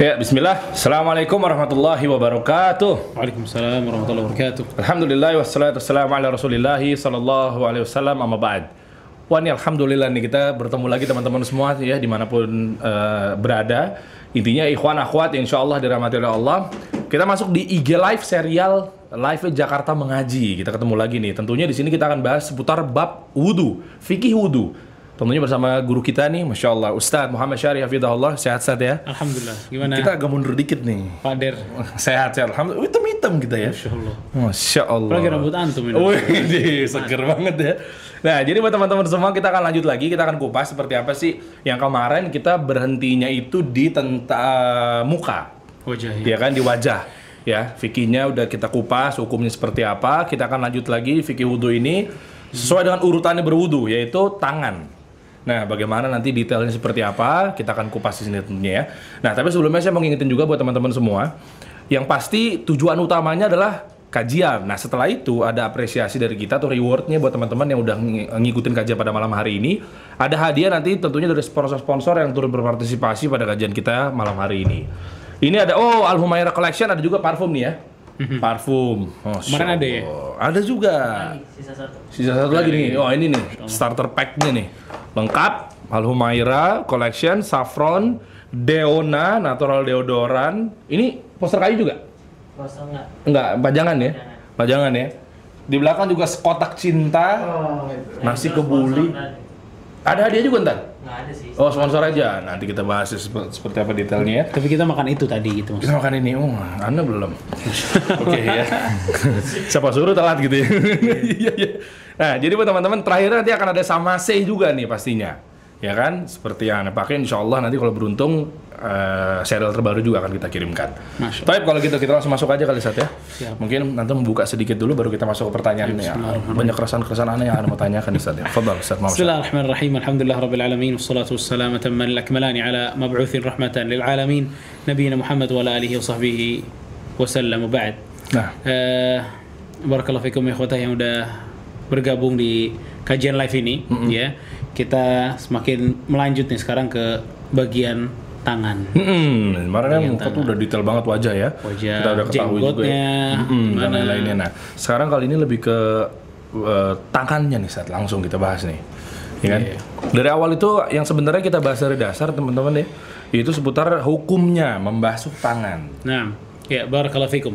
Ya, bismillah. Assalamualaikum warahmatullahi wabarakatuh. Waalaikumsalam warahmatullahi wabarakatuh. Alhamdulillah wassalatu wassalamu ala rasulillahi sallallahu alaihi wasallam amma ba'd. Wah ini Alhamdulillah nih kita bertemu lagi teman-teman semua ya di mana pun eh, berada. Intinya ikhwan akhwat yang insya Allah dirahmati oleh Allah. Kita masuk di IG Live serial Live Jakarta Mengaji. Kita ketemu lagi nih. Tentunya di sini kita akan bahas seputar bab wudhu, fikih wudhu. Tentunya bersama guru kita nih, Masya Allah, Ustadz Muhammad Syarif Hafidahullah. Sehat-sehat ya. Alhamdulillah. Gimana? Kita agak mundur dikit nih. Pak Der. Sehat, sehat. Alhamdulillah. Hitam-hitam kita ya. Masya Allah. Masya Allah. Apalagi rambut antum ini. Wih, seger banget ya. Nah, jadi buat teman-teman semua kita akan lanjut lagi, kita akan kupas seperti apa sih yang kemarin kita berhentinya itu di tentang muka, Wajah ya kan di wajah. Ya, fikihnya udah kita kupas, hukumnya seperti apa. Kita akan lanjut lagi fikih wudhu ini sesuai dengan urutannya berwudhu, yaitu tangan. Nah, bagaimana nanti detailnya seperti apa, kita akan kupas di sini tentunya ya. Nah, tapi sebelumnya saya mau ngingetin juga buat teman-teman semua, yang pasti tujuan utamanya adalah kajian. Nah, setelah itu ada apresiasi dari kita atau rewardnya buat teman-teman yang udah ng- ngikutin kajian pada malam hari ini. Ada hadiah nanti tentunya dari sponsor-sponsor yang turut berpartisipasi pada kajian kita malam hari ini. Ini ada oh Al Humaira Collection ada juga parfum nih ya. Parfum. Masya Kemarin ada ya? Ada juga. sisa satu Sisa satu lagi nih. Oh, ini nih starter pack-nya nih. Lengkap Al Humaira Collection Saffron Deona Natural Deodoran. Ini poster kayu juga? kosong nggak Enggak, pajangan ya. Pajangan ya. Di belakang juga sekotak cinta. Nasi kebuli. Ada hadiah juga ntar? nggak ada sih Oh, sponsor aja. Nanti kita bahas sepe- seperti apa detailnya ya. Tapi kita makan itu tadi gitu. Kita makan ini, oh, Anda belum. Oke ya. Siapa suruh telat gitu ya. Iya, iya. nah, jadi buat teman-teman terakhir nanti akan ada sama say juga nih pastinya. Ya kan? Seperti yang Anda pakai insya Allah nanti kalau beruntung uh, serial terbaru juga akan kita kirimkan. Tapi kalau gitu kita langsung masuk aja kali saat ya. Mungkin nanti membuka sedikit dulu baru kita masuk ke pertanyaan iya, ya. Banyak keresahan-keresahan aneh yang akan mau tanyakan di saat ya. Fadal saat mau. Bismillahirrahmanirrahim. Alhamdulillah rabbil alamin wassalatu wassalamu tamman al-akmalani ala mab'utsin rahmatan lil alamin nabiyina Muhammad wa alihi wa sahbihi ba'd. Nah. Uh, barakallahu fikum ya yang udah bergabung di kajian live ini mm -hmm. ya. Kita semakin melanjut nih sekarang ke bagian tangan. Hmm, kemarin kan muka tuh udah detail banget wajah ya. Wajah, kita udah ketahui juga ya. Mm-mm, dan lain-lainnya. Nah, sekarang kali ini lebih ke eh, tangannya nih saat langsung kita bahas nih. Ya kan? Iya. Dari awal itu yang sebenarnya kita bahas dari dasar teman-teman ya, itu seputar hukumnya membasuh tangan. Nah, ya barakallahu fikum.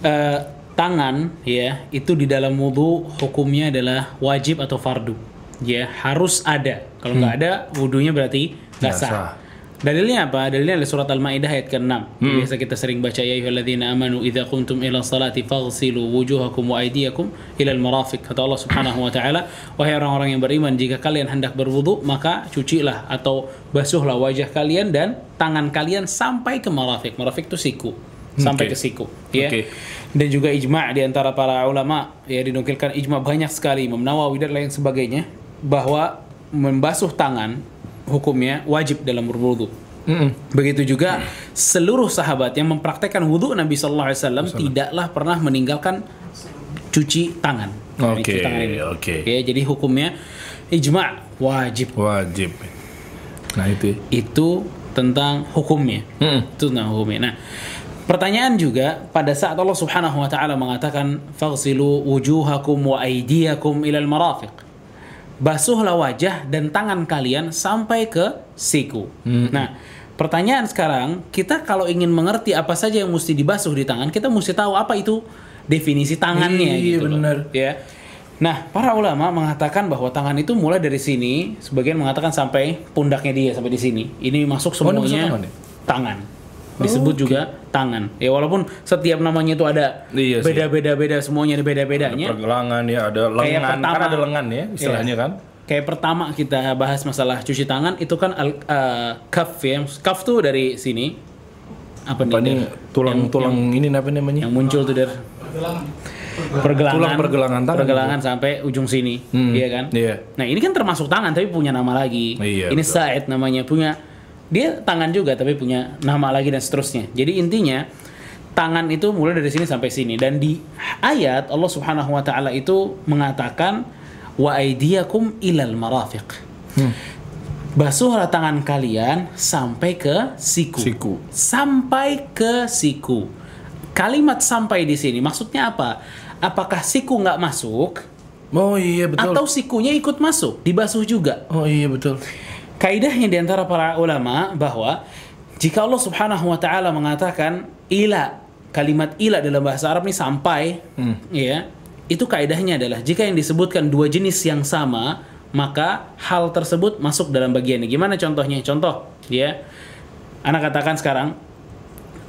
Eh, tangan ya itu di dalam wudhu hukumnya adalah wajib atau fardu. Ya harus ada. Kalau nggak ada wudhunya berarti nggak Nggak sah. Dalilnya apa? Dalilnya adalah surat Al-Maidah ayat ke-6. Biasa kita sering baca ya ayyuhalladzina amanu idza qumtum ila salati faghsilu wujuhakum wa aydiyakum ila al-marafiq. Kata Allah Subhanahu wa taala, wahai orang-orang yang beriman, jika kalian hendak berwudu, maka cucilah atau basuhlah wajah kalian dan tangan kalian sampai ke marafiq. Marafiq itu siku. Sampai Oke. ke siku, ya. Oke. Dan juga ijma' di antara para ulama ya dinukilkan ijma' banyak sekali Imam Nawawi dan lain sebagainya bahwa membasuh tangan hukumnya wajib dalam berwudu. Mm-mm. Begitu juga seluruh sahabat yang mempraktekkan wudhu Nabi Sallallahu Alaihi Wasallam tidaklah pernah meninggalkan cuci tangan. Nah, Oke, oke. Ya, jadi hukumnya ijma' wajib. Wajib. Nah itu. Itu tentang hukumnya. Mm-mm. Itu tentang hukumnya. Nah, pertanyaan juga pada saat Allah Subhanahu wa taala mengatakan faghsilu wujuhakum wa aydiyakum ilal marafiq. Basuhlah wajah dan tangan kalian sampai ke siku. Nah, pertanyaan sekarang, kita kalau ingin mengerti apa saja yang mesti dibasuh di tangan, kita mesti tahu apa itu definisi tangannya Iya, gitu loh. bener. Ya. Nah, para ulama mengatakan bahwa tangan itu mulai dari sini, sebagian mengatakan sampai pundaknya dia sampai di sini. Ini masuk Oh, ini masuk semuanya tangan ya? tangan. Disebut juga tangan. Ya walaupun setiap namanya itu ada Iya sih. beda-beda beda semuanya ada Ada beda-bedanya. pergelangan ya, ada lengan. Kan pertama- ada lengan ya istilahnya Iya. kan. Kayak pertama kita bahas masalah cuci tangan itu kan al, eh, kaf ya. Kaf tuh dari sini apa? Apa nih tulang-tulang ini apa namanya? yang muncul tuh dari pergelangan Tulang pergelangan tangan pergelangan sampai ujung sini Hmm, iya kan iya. nah ini kan termasuk tangan tapi punya nama lagi Iya, ini betul. Namanya punya dia tangan juga tapi punya nama lagi dan seterusnya jadi intinya tangan itu mulai dari sini sampai sini dan di ayat Allah Subhanahu wa taala itu mengatakan wa aydiyakum ilal marafiq Hmm. Basuhlah tangan kalian sampai ke siku. Siku. Sampai ke siku. Kalimat sampai di sini maksudnya apa? Apakah siku nggak masuk Oh iya betul. atau sikunya ikut masuk dibasuh juga? Oh iya betul. Kaidahnya di antara para ulama bahwa jika Allah Subhanahu wa taala mengatakan ila, kalimat ila dalam bahasa Arab ini sampai, ya, itu kaidahnya adalah jika yang disebutkan dua jenis yang sama, maka hal tersebut masuk dalam bagiannya. Gimana contohnya? Contoh, ya. Anak katakan sekarang,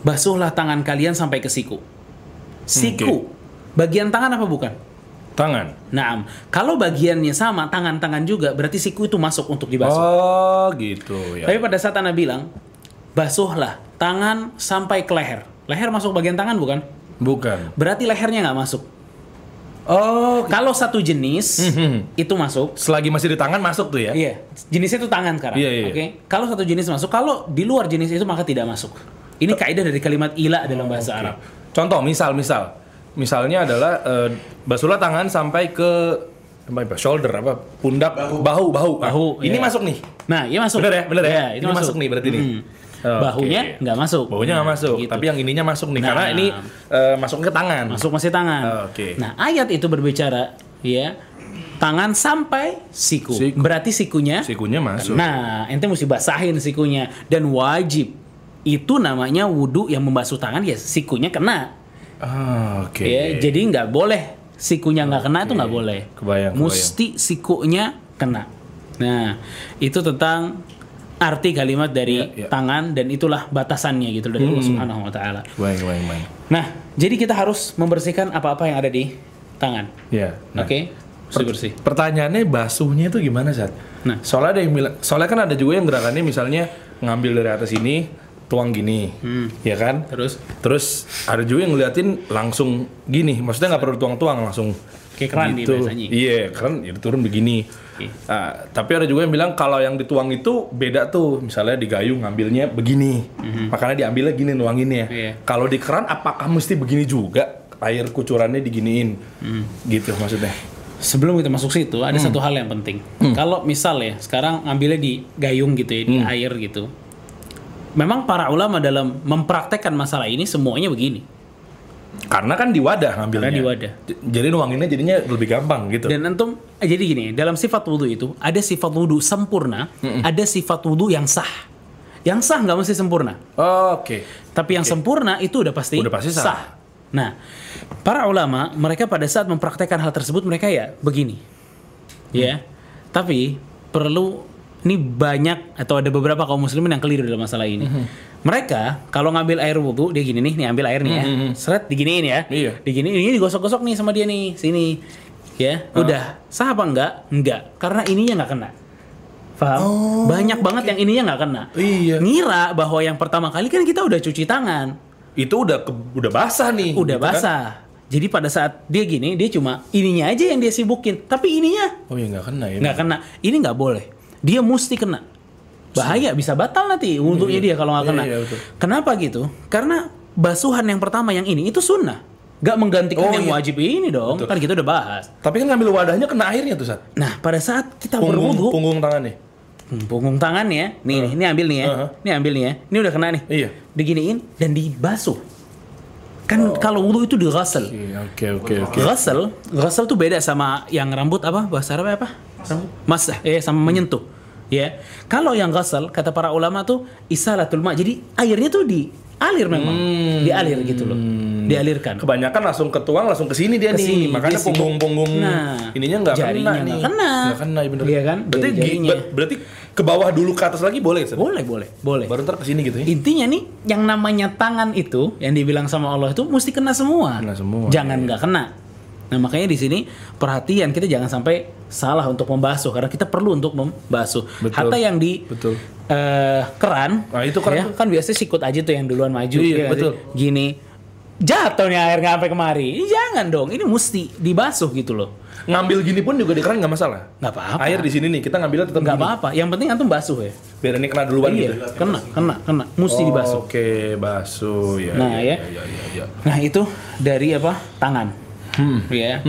basuhlah tangan kalian sampai ke siku. Siku. Bagian tangan apa bukan? Tangan. Naam. Kalau bagiannya sama, tangan-tangan juga, berarti siku itu masuk untuk dibasuh. Oh gitu ya. Tapi pada saat Anda bilang, basuhlah tangan sampai ke leher. Leher masuk bagian tangan bukan? Bukan. Berarti lehernya nggak masuk. Oh, Kalau satu jenis Mhm. itu masuk, selagi masih di tangan masuk tuh ya? iya, jenisnya itu tangan sekarang. Iya, iya. Oke. Kalau satu jenis masuk, kalau di luar jenis itu maka tidak masuk. Ini kaidah dari kalimat ila dalam bahasa Oke. Arab. Contoh, misal, misal, misalnya adalah eh, basuhlah tangan sampai ke apa ya, shoulder apa pundak bahu bahu Nah, Bahu, ini iya. masuk nih Nah, iya masuk. bener ya bener ya Iya, ini masuk. nih berarti nih Hmm. Oke. Bahunya nggak masuk. bahunya nggak Nah, masuk gitu. tapi yang ininya masuk nih karena Nah. ini eh, masuknya ke tangan masuk masih tangan. Oke. Nah, ayat itu berbicara ya tangan sampai siku. Siku. Berarti sikunya sikunya masuk Nah, ente mesti basahin sikunya dan wajib itu namanya wudhu yang membasuh tangan ya sikunya kena. Ah, oke Ya, jadi nggak boleh sikunya nggak kena itu nggak boleh. Kebayang, kebayang. Mesti sikunya kena. Nah, itu tentang arti kalimat dari Iya, iya. tangan dan itulah batasannya gitu dari Allah Subhanahu wa taala. baik baik baik Nah, jadi kita harus membersihkan apa-apa yang ada di tangan. ya nah, Oke, bersih bersih. pertanyaannya basuhnya itu gimana saat Nah. soalnya ada yang bilang soalnya kan ada juga yang gerakannya misalnya ngambil dari atas ini tuang gini Hmm. ya kan Terus Terus ada juga yang ngeliatin langsung gini, maksudnya nggak perlu tuang-tuang langsung. Kayak keran nih biasanya. Iya, keran ya turun begini. Oke. Ah, tapi ada juga yang bilang kalau yang dituang itu beda tuh, misalnya di gayung ngambilnya begini, makanya diambilnya gini nuanginnya. Iya. Kalau di keran apakah mesti begini juga? Air kucurannya diginiin, Hmm. gitu maksudnya. Sebelum kita masuk situ, Hmm. ada satu hal yang penting. Kalau misal ya, sekarang ngambilnya di gayung gitu ya, di Hmm. air gitu. Memang para ulama dalam mempraktekkan masalah ini semuanya begini. Karena kan di wadah ngambilnya. Karena di wadah. Jadi nuanginnya jadinya lebih gampang gitu. Dan antum, eh, jadi gini, dalam sifat wudhu itu ada sifat wudhu sempurna, ada sifat wudhu yang sah. Yang sah nggak mesti sempurna, Oke. tapi yang sempurna itu udah pasti, Udah pasti sah. Nah, para ulama mereka pada saat mempraktekkan hal tersebut mereka ya begini, ya. Tapi perlu ini banyak atau ada beberapa kaum muslimin yang keliru dalam masalah ini. Mereka kalau ngambil air wudhu dia gini nih, nih ambil air nih ya, seret diginiin ya, Iya. diginiin ini digosok-gosok nih sama dia nih sini, ya. Udah sah apa enggak? Enggak, karena ininya nggak kena. Paham? Banyak banget yang ininya nggak kena. Iya. Ngira bahwa yang pertama kali kan kita udah cuci tangan Itu udah ke- udah basah nih. udah gitu kan. basah. Jadi pada saat dia gini, dia cuma ininya aja yang dia sibukin, tapi ininya Oh ya nggak kena ya. nggak kena. Ini nggak boleh. Dia mesti kena. Bahaya, bisa batal nanti wudhunya dia kalau nggak Iya, kena. iya, betul. Kenapa gitu? Karena basuhan yang pertama yang ini itu sunnah. Gak menggantikan Oh, yang iya. wajib ini dong. Betul. Kan kita udah bahas. Tapi kan ngambil wadahnya kena airnya tuh, Sat. Nah, pada saat kita Punggung, berwudhu, punggung tangan nih. hmm, punggung tangan ya, nih, nih, ini ambil nih ya, Uh-huh. ini ambil nih ya, ini udah kena nih, Iya. diginiin dan dibasuh. Kan kalau wudhu itu dighasal. Oke, oke, oke. Ghasal, ghasal tuh beda sama yang rambut apa? Bahasa Arab apa? Rambut? Masah, eh sama menyentuh. Ya. Kalau yang ghasal kata para ulama tuh isalatul ma. Jadi airnya tuh dialir memang. Dialir gitu loh. Dialirkan. Kebanyakan langsung ketuang langsung ke sini dia Ke sini, nih. Makanya punggung-punggung Nah, ininya nggak kena nih. kena. Nggak kena, ya bener. Iya kan? Berarti berarti ke bawah dulu ke atas lagi boleh, Sat? Boleh, boleh, boleh. Baru ntar ke sini gitu ya. Intinya nih, yang namanya tangan itu, yang dibilang sama Allah itu mesti kena semua. Kena semua, Jangan nggak kena. Nah makanya di sini perhatian kita jangan sampai salah untuk membasuh karena kita perlu untuk membasuh. Betul. Hatta yang di Betul. eh, keran, Nah, itu keran ya, tuh. kan biasanya sikut aja tuh yang duluan maju. Iya, ya betul. Gini, jatuh nih air nggak sampai kemari. Ini jangan dong, ini mesti dibasuh gitu loh. Ngambil gini pun juga di keran nggak masalah. Nggak apa-apa. Air di sini nih, kita ngambilnya tetap Nggak apa-apa. Yang penting antum basuh ya. Biar ini kena duluan Iya, gitu. kena, kena, kena. Mesti dibasuh. Oke, basuh ya. Nah, ya. ya, ya, ya. Nah itu dari apa tangan, Hmm. ya.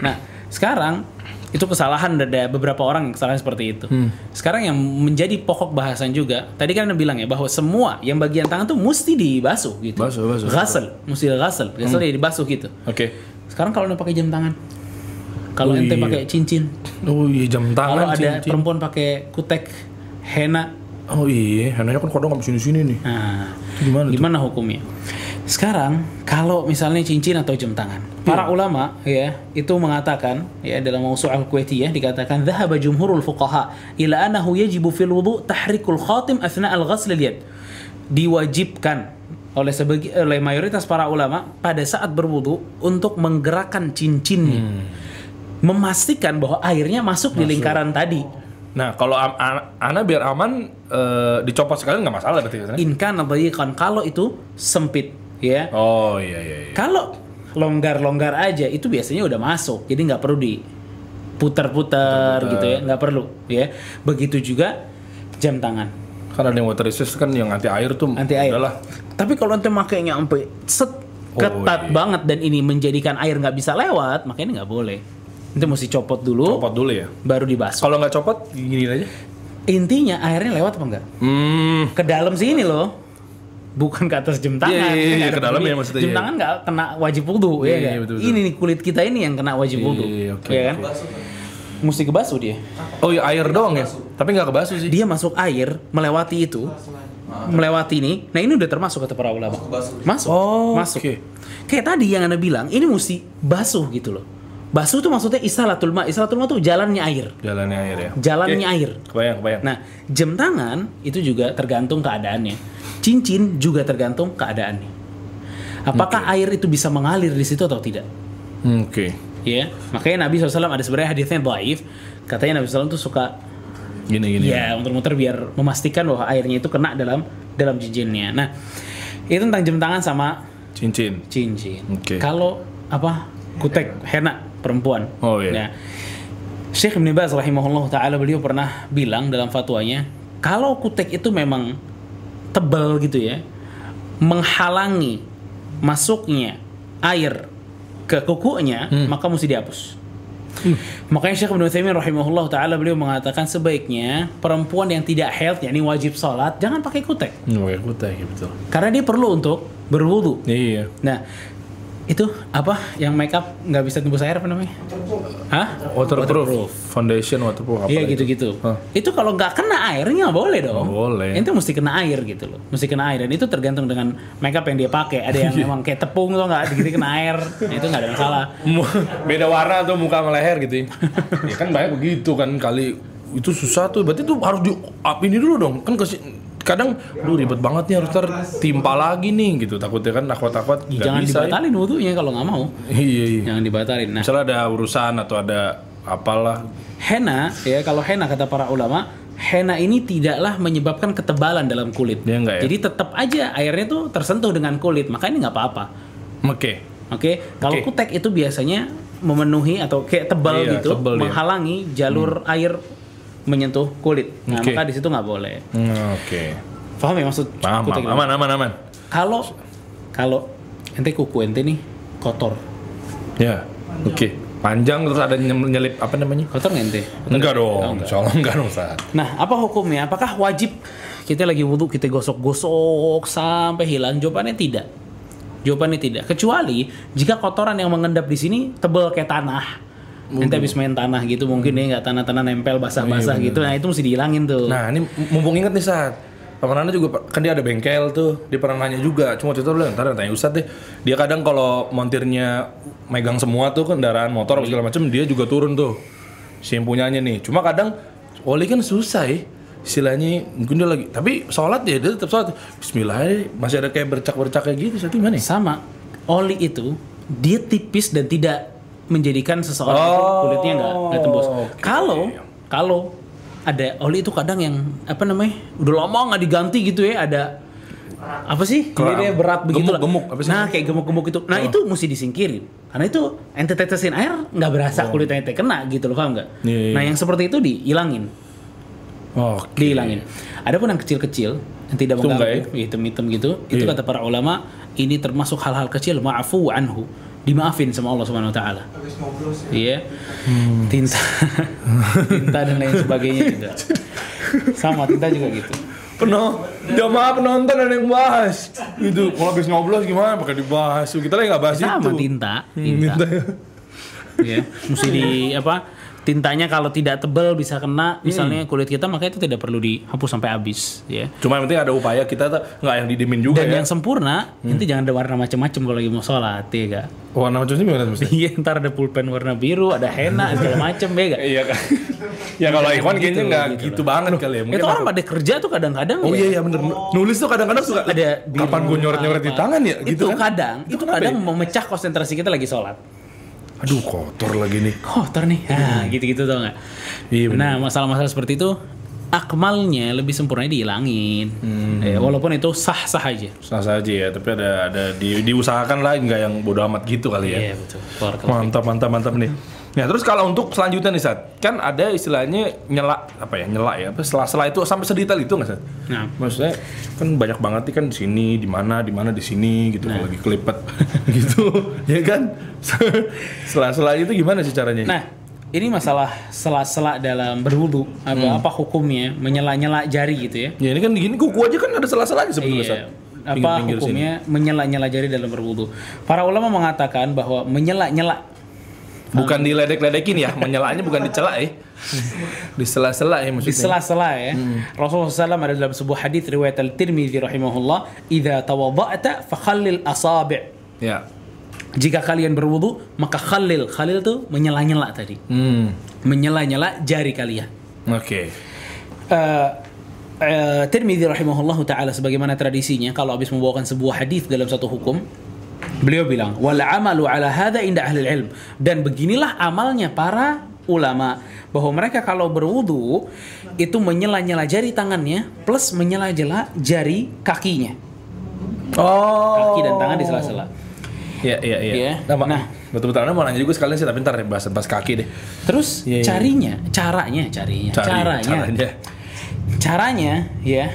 Nah sekarang Itu kesalahan ada beberapa orang yang kesalahan seperti itu. Hmm. Sekarang yang menjadi pokok bahasan juga, tadi kan Anda bilang ya bahwa semua yang bagian tangan tuh mesti dibasuh gitu. Basuh, basuh. Ghasal, mesti ghasal. Ghasal ya dibasuh gitu. Oke. Sekarang kalau Anda pakai jam tangan, kalau ente iya. pakai cincin, Oh iya jam kalau tangan ada cincin. perempuan pakai kutek, henna, Oh iya, henanya kan kadang nggak sini-sini nih. nah Itu gimana tuh? gimana hukumnya? Sekarang kalau misalnya cincin atau jam tangan, Iya. para ulama ya itu mengatakan ya dalam Mausu' al-Kuwaitiyah dikatakan dhahaba jumhurul fuqaha ila annahu yajibu fil wudu tahrikul khatim athna al-ghasl al-yad. Diwajibkan oleh sebagi, oleh mayoritas para ulama pada saat berwudu untuk menggerakkan cincinnya. Hmm. Memastikan bahwa airnya masuk, di lingkaran tadi. Nah kalau am- an- Ana biar aman eh, dicopot sekali nggak masalah berarti kan? In kana dhayiqan kalau itu sempit ya. Oh iya iya. iya. Kalau longgar-longgar aja itu biasanya udah masuk, jadi nggak perlu diputar-putar gitu ya, nggak perlu ya. Begitu juga jam tangan, Kan ada yang water resist kan yang anti air tuh. anti air. Udahlah. Tapi kalau nanti makainya sampai set Oh, ketat iya. banget dan ini menjadikan air nggak bisa lewat, makanya nggak boleh. Nanti mesti copot dulu, Copot dulu ya. baru dibasuh. Kalau nggak copot gini aja. Intinya airnya lewat apa enggak? Hmm. Ke dalam sini loh. Bukan ke atas jam tangan. Iya, iya, iya, Nggak ke dalam ya maksudnya, Jam iya. tangan nggak kena wajib wudhu Iya, ya iya, kan? betul, betul. Ini nih kulit kita ini yang kena wajib wudhu. Iya, oke, ya kan? Mesti kebasuh dia. Oh iya air doang ya. Tapi nggak kebasuh sih. Dia masuk air melewati itu. Melewati ini. Nah, ini udah termasuk kata para ulama. Masuk. Oh, masuk. oke. Kayak tadi yang Anda bilang, ini mesti basuh gitu loh. Basuh tuh maksudnya istalatul ma. Istalatul ma tuh jalannya air. Jalannya air ya. Jalannya Oke. air. Kebayang kebayang. Nah, jam tangan itu juga tergantung keadaannya. Cincin juga tergantung keadaannya. Apakah air itu bisa mengalir di situ atau tidak? Oke. Ya, makanya Nabi SAW ada sebenarnya hadisnya dhaif. Katanya Nabi SAW tuh suka Gini gini. ya muter-muter biar memastikan bahwa airnya itu kena dalam dalam cincinnya. Nah, itu tentang jam tangan sama Cincin. cincin. Oke. Kalau apa kutek henna perempuan. Oh, iya. Nah, Syekh Ibn Baz rahimahullah taala beliau pernah bilang dalam fatwanya, kalau kutek itu memang tebal gitu ya, menghalangi masuknya air ke kukunya, Hmm. maka mesti dihapus. Makanya Syekh Ibn Utsaimin rahimahullah taala beliau mengatakan sebaiknya perempuan yang tidak haid yakni wajib sholat jangan pakai kutek Hmm, Pakai kutek ya betul. karena dia perlu untuk berwudu. Iya. Nah, itu apa yang make up nggak bisa tembus air apa namanya? Hah? Waterproof. Foundation waterproof apa Iya itu? gitu-gitu. Hah. Itu kalau nggak kena airnya boleh dong. Boleh. Itu mesti kena air gitu loh. Mesti kena air dan itu tergantung dengan make up yang dia pakai. Ada yang memang kayak tepung tuh nggak gitu kena air. Nah, itu nggak ada masalah. Beda warna tuh muka sama leher gitu. ya. ya kan banyak begitu kan kali itu susah tuh. Berarti tuh harus di up ini dulu dong. Kan kesi- kadang lu ribet banget nih harus tertimpa lagi nih gitu. Takutnya kan takut-takut Jangan bisa. ya. dibatalin wudhunya kalau nggak mau. Iya iya. Jangan dibatalin. Nah, Misalnya ada urusan atau ada apalah. henna ya kalau henna kata para ulama henna ini tidaklah menyebabkan ketebalan dalam kulit. Dia nggak ya? Jadi tetap aja airnya tuh tersentuh dengan kulit, maka ini nggak apa-apa. Oke. Oke, kalau Oke. kutek itu biasanya memenuhi atau kayak tebal Iya, gitu, tebal dia. menghalangi jalur air menyentuh kulit. Nah, Oke. maka di situ nggak boleh. Hmm, Oke. Paham ya maksud Paham, paham. aman aman aman. Kalau kalau ente kuku ente nih kotor, Ya. Oke. Panjang terus ada nyelip apa namanya? kotor nggak ente? Enggak dong. Allah enggak dong, Ustaz. Nah, apa hukumnya? Apakah wajib kita lagi wudhu kita gosok-gosok sampai hilang? Jawabannya tidak. Jawabannya tidak. Kecuali jika kotoran yang mengendap di sini tebel kayak tanah. Nanti habis main tanah gitu mungkin ya nggak tanah-tanah nempel basah-basah gitu. Nah itu mesti dihilangin tuh. Nah, ini mumpung inget nih saat Paman Anda juga kan dia ada bengkel tuh, dia pernah nanya juga. Cuma itu bilang, ntar tanya Ustadz deh. Dia kadang kalau montirnya megang semua tuh kendaraan motor segala macam, dia juga turun tuh. Si yang punyanya nih. Cuma kadang oli kan susah ya. Istilahnya mungkin dia lagi, tapi sholat ya dia tetap sholat. Bismillah ya, masih ada kayak bercak-bercak kayak gitu. Saat gimana ya? Sama oli itu dia tipis dan tidak menjadikan seseorang itu Oh, kulitnya nggak nggak tembus. oke. Kalau kalau ada oli itu kadang yang apa namanya udah lama nggak diganti gitu ya ada apa sih dia berat begitu lah. Gemuk-gemuk, apa sih? Oh. nah kayak gemuk-gemuk itu nah itu mesti disingkirin karena itu ente tetesin air nggak berasa kulit ente kena gitu loh paham nggak Oh. Iya, iya. nah yang seperti itu dihilangin Oke. dihilangin. Adapun yang kecil-kecil yang tidak Itu mengganggu, hitam-hitam gitu, itu Iya. kata para ulama ini termasuk hal-hal kecil maafu anhu dimaafin sama Allah Subhanahu wa taala. Iya. Tinta tinta dan lain sebagainya juga. Sama tinta juga gitu. Penuh, jamaah penonton ada yang bahas. Itu kalau habis ngoblos gimana? Pakai dibahas. Kita lagi nggak bahas Sama itu. tinta, Hmm, tinta. minta ya. ya mesti di apa tintanya kalau tidak tebal bisa kena misalnya kulit kita maka itu tidak perlu dihapus sampai habis ya Cuma yang penting ada upaya kita nggak yang didimin juga dan ya. yang sempurna nanti jangan ada warna macam-macam kalau lagi mau sholat ya gak Warna macam ini gimana mesti? iya ntar ada pulpen warna biru ada henna segala macam ya gak Iya kan. ya kalau Ikhwan kayaknya Gitu, nggak gitu gitu, banget kali ya. Mungkin itu orang pada kerja tuh kadang-kadang Oh ya, iya iya bener. Nulis tuh kadang-kadang suka ada kapan gue nyoret-nyoret di tangan ya itu gitu kan. kadang itu kadang ya? memecah konsentrasi kita lagi sholat Aduh kotor lagi nih. kotor nih. Nah, gitu-gitu tau nggak? Iya bener. nah masalah-masalah seperti itu akmalnya lebih sempurna dihilangin Ya, walaupun itu sah-sah aja. Sah saja ya, tapi ada ada di, diusahakan lah nggak yang bodoh amat gitu kali ya. iya betul. Mantap mantap mantap nih. Nah terus kalau untuk selanjutnya nih Sat, kan ada istilahnya nyela apa ya nyela ya, apa sela-sela itu sampai sedetail itu nggak Sat? fiik. nah Maksudnya kan banyak banget nih kan di sini, di mana, di mana, di sini gitu kalau lagi kelipet gitu, ya kan? Sela-sela itu gimana sih caranya? nah ini masalah sela-sela dalam berwudu apa apa hukumnya menyela-nyela jari gitu ya ya ini kan gini kuku aja kan ada sela-selanya sebetulnya Sat. Iya. Apa sini. hukumnya menyela-nyela jari dalam berwudu? Para ulama mengatakan bahwa menyela-nyela Bukan diledek-ledekin ya, menyelanya bukan dicela ya. di sela-sela ya di maksudnya. sela-sela ya. Rasulullah SAW ada dalam sebuah hadis riwayat Al-Tirmidzi rahimahullah, "Idza tawadda'ta fakhallil asabi'." Ya. Jika kalian berwudu, maka khalil. Khalil tuh menyela-nyela tadi. Hmm. Menyela-nyela jari kalian. Oke. Eh eh, Tirmidzi rahimahullah taala sebagaimana tradisinya kalau habis membawakan sebuah hadis dalam satu hukum beliau bilang wal amalu ala hadza inda ahli ilm dan beginilah amalnya para ulama bahwa mereka kalau berwudu itu menyela-nyela jari tangannya plus menyela-nyela jari kakinya Oh. kaki dan tangan di sela-sela Iya, iya, iya. Iya. Nah, Nah. betul-betul Anda mau nanya juga sekalian sih, tapi ntar ya bahas bahas kaki deh. terus Iya, iya. carinya caranya carinya Cari- caranya caranya. caranya ya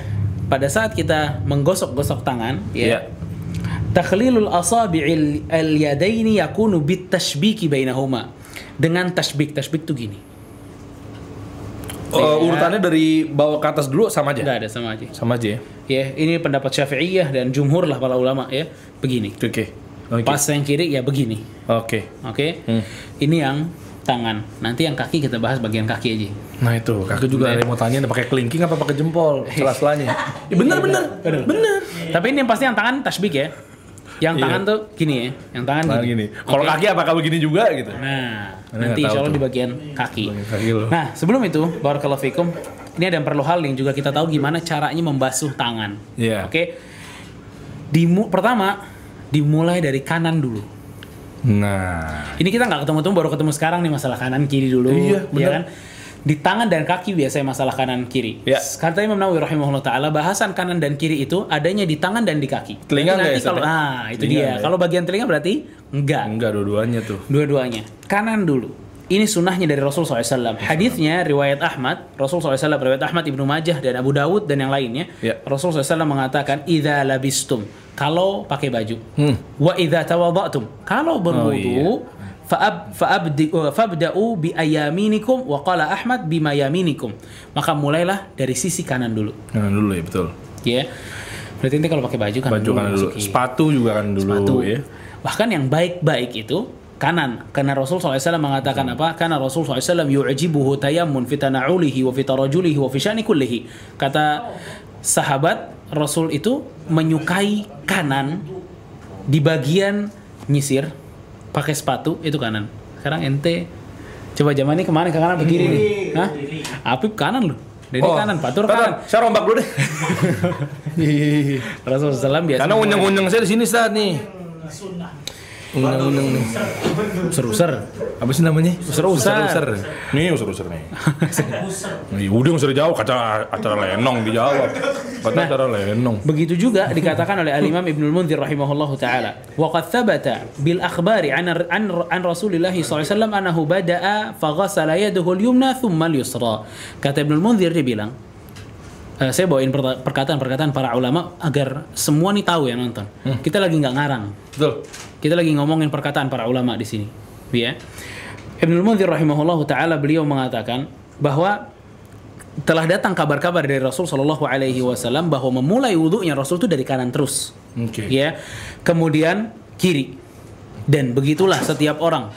pada saat kita menggosok-gosok tangan Iya. ya takhlilul asabi'il al-yadaini yakunu bit tashbiki bainahuma dengan tashbik tashbik tuh gini Oh, urutannya dari bawah ke atas dulu sama aja. nggak ada sama aja Sama aja ya. ya ini pendapat syafi'iyah dan jumhur lah para ulama ya begini Oke. Oke. pas yang kiri ya begini Oke. oke Hmm. ini yang tangan nanti yang kaki kita bahas bagian kaki aja Nah itu, kakak juga ada mau tanya pakai kelingking apa pakai jempol sela-selanya. Ya, bener bener bener. tapi ini yang pasti yang tangan tashbik ya yang Iya. tangan tuh gini ya yang tangan Nah gini, gini. Kalau Oke? kaki apakah begini juga gitu? Nah, Anda nanti insya tahu Allah tuh. di bagian kaki. Bagian kaki. Nah, sebelum itu, barakallahu fikum, ini ada yang perlu hal yang juga kita tahu gimana caranya membasuh tangan. Iya. Oke. Dimu pertama dimulai dari kanan dulu. Nah. Ini kita nggak ketemu-temu baru ketemu sekarang nih masalah kanan kiri dulu, Iya, ya benar. kan? Di tangan dan kaki biasanya masalah kanan kiri. Ya. Kata Imam Nawawi rahimahullah taala bahasan kanan dan kiri itu adanya di tangan dan di kaki. Telinga Nanti ya, kalau nah, itu Telinga dia. ya? Kalau bagian telinga berarti enggak. Enggak dua-duanya tuh. Dua-duanya. Kanan dulu. Ini sunnahnya dari Rasul SAW. Hadisnya riwayat Ahmad, Rasul SAW riwayat Ahmad Ibnu Majah dan Abu Dawud dan yang lainnya. Ya. Rasul SAW mengatakan, "Idza labistum." Kalau pakai baju. Hmm. Wa idza tawadhatum. Kalau berwudu, fa'ab fa'abdi uh, fabda'u bi ayaminikum wa qala Ahmad bima yaminikum. Maka mulailah dari sisi kanan dulu. Kanan dulu ya betul. Ya. Berarti nanti kalau pakai baju kanan Baju kanan dulu. masukin. Sepatu juga kanan dulu Sepatu. ya. Bahkan yang baik-baik itu kanan. Karena Rasul SAW mengatakan apa? Karena Rasul SAW yu'jibuhu tayammun fi tana'ulihi wa fi tarajulihi wa fi sya'ni kullihi. Kata sahabat, Rasul itu menyukai kanan di bagian nyisir pakai sepatu itu kanan. Sekarang ente coba zaman ini ke mana ke kanan begini nih. Hah? Apip kanan loh. Jadi kanan, patur kanan. Saya rombak dulu deh. Rasul SAW biasa Karena unyeng-unyeng saya di sini saat nih. Unyeng-unyeng nih. user-user. Apa sih namanya? User-user. Nih user-user nih. Nih udah nggak usah dijawab, acara acara lenong dijawab. Kata acara lenong. Begitu juga dikatakan oleh Al-Imam Ibnu Munzir rahimahullahu taala. Wa qad thabata bil akhbari an an, an Rasulillah sallallahu alaihi wasallam annahu bada'a fa ghassala yadahu al-yumna thumma al-yusra. Kata Ibnu Munzir dia bilang Eh, saya bawain perkataan-perkataan para ulama agar semua nih tahu yang nonton. Kita lagi nggak ngarang. Betul. Kita lagi ngomongin perkataan para ulama di sini. Ya. Ibnu Munzir rahimahullahu taala beliau mengatakan bahwa telah datang kabar-kabar dari Rasul Shallallahu alaihi wasallam bahwa memulai wudhunya Rasul itu dari kanan terus. Oke. Ya. Kemudian kiri. Dan begitulah setiap orang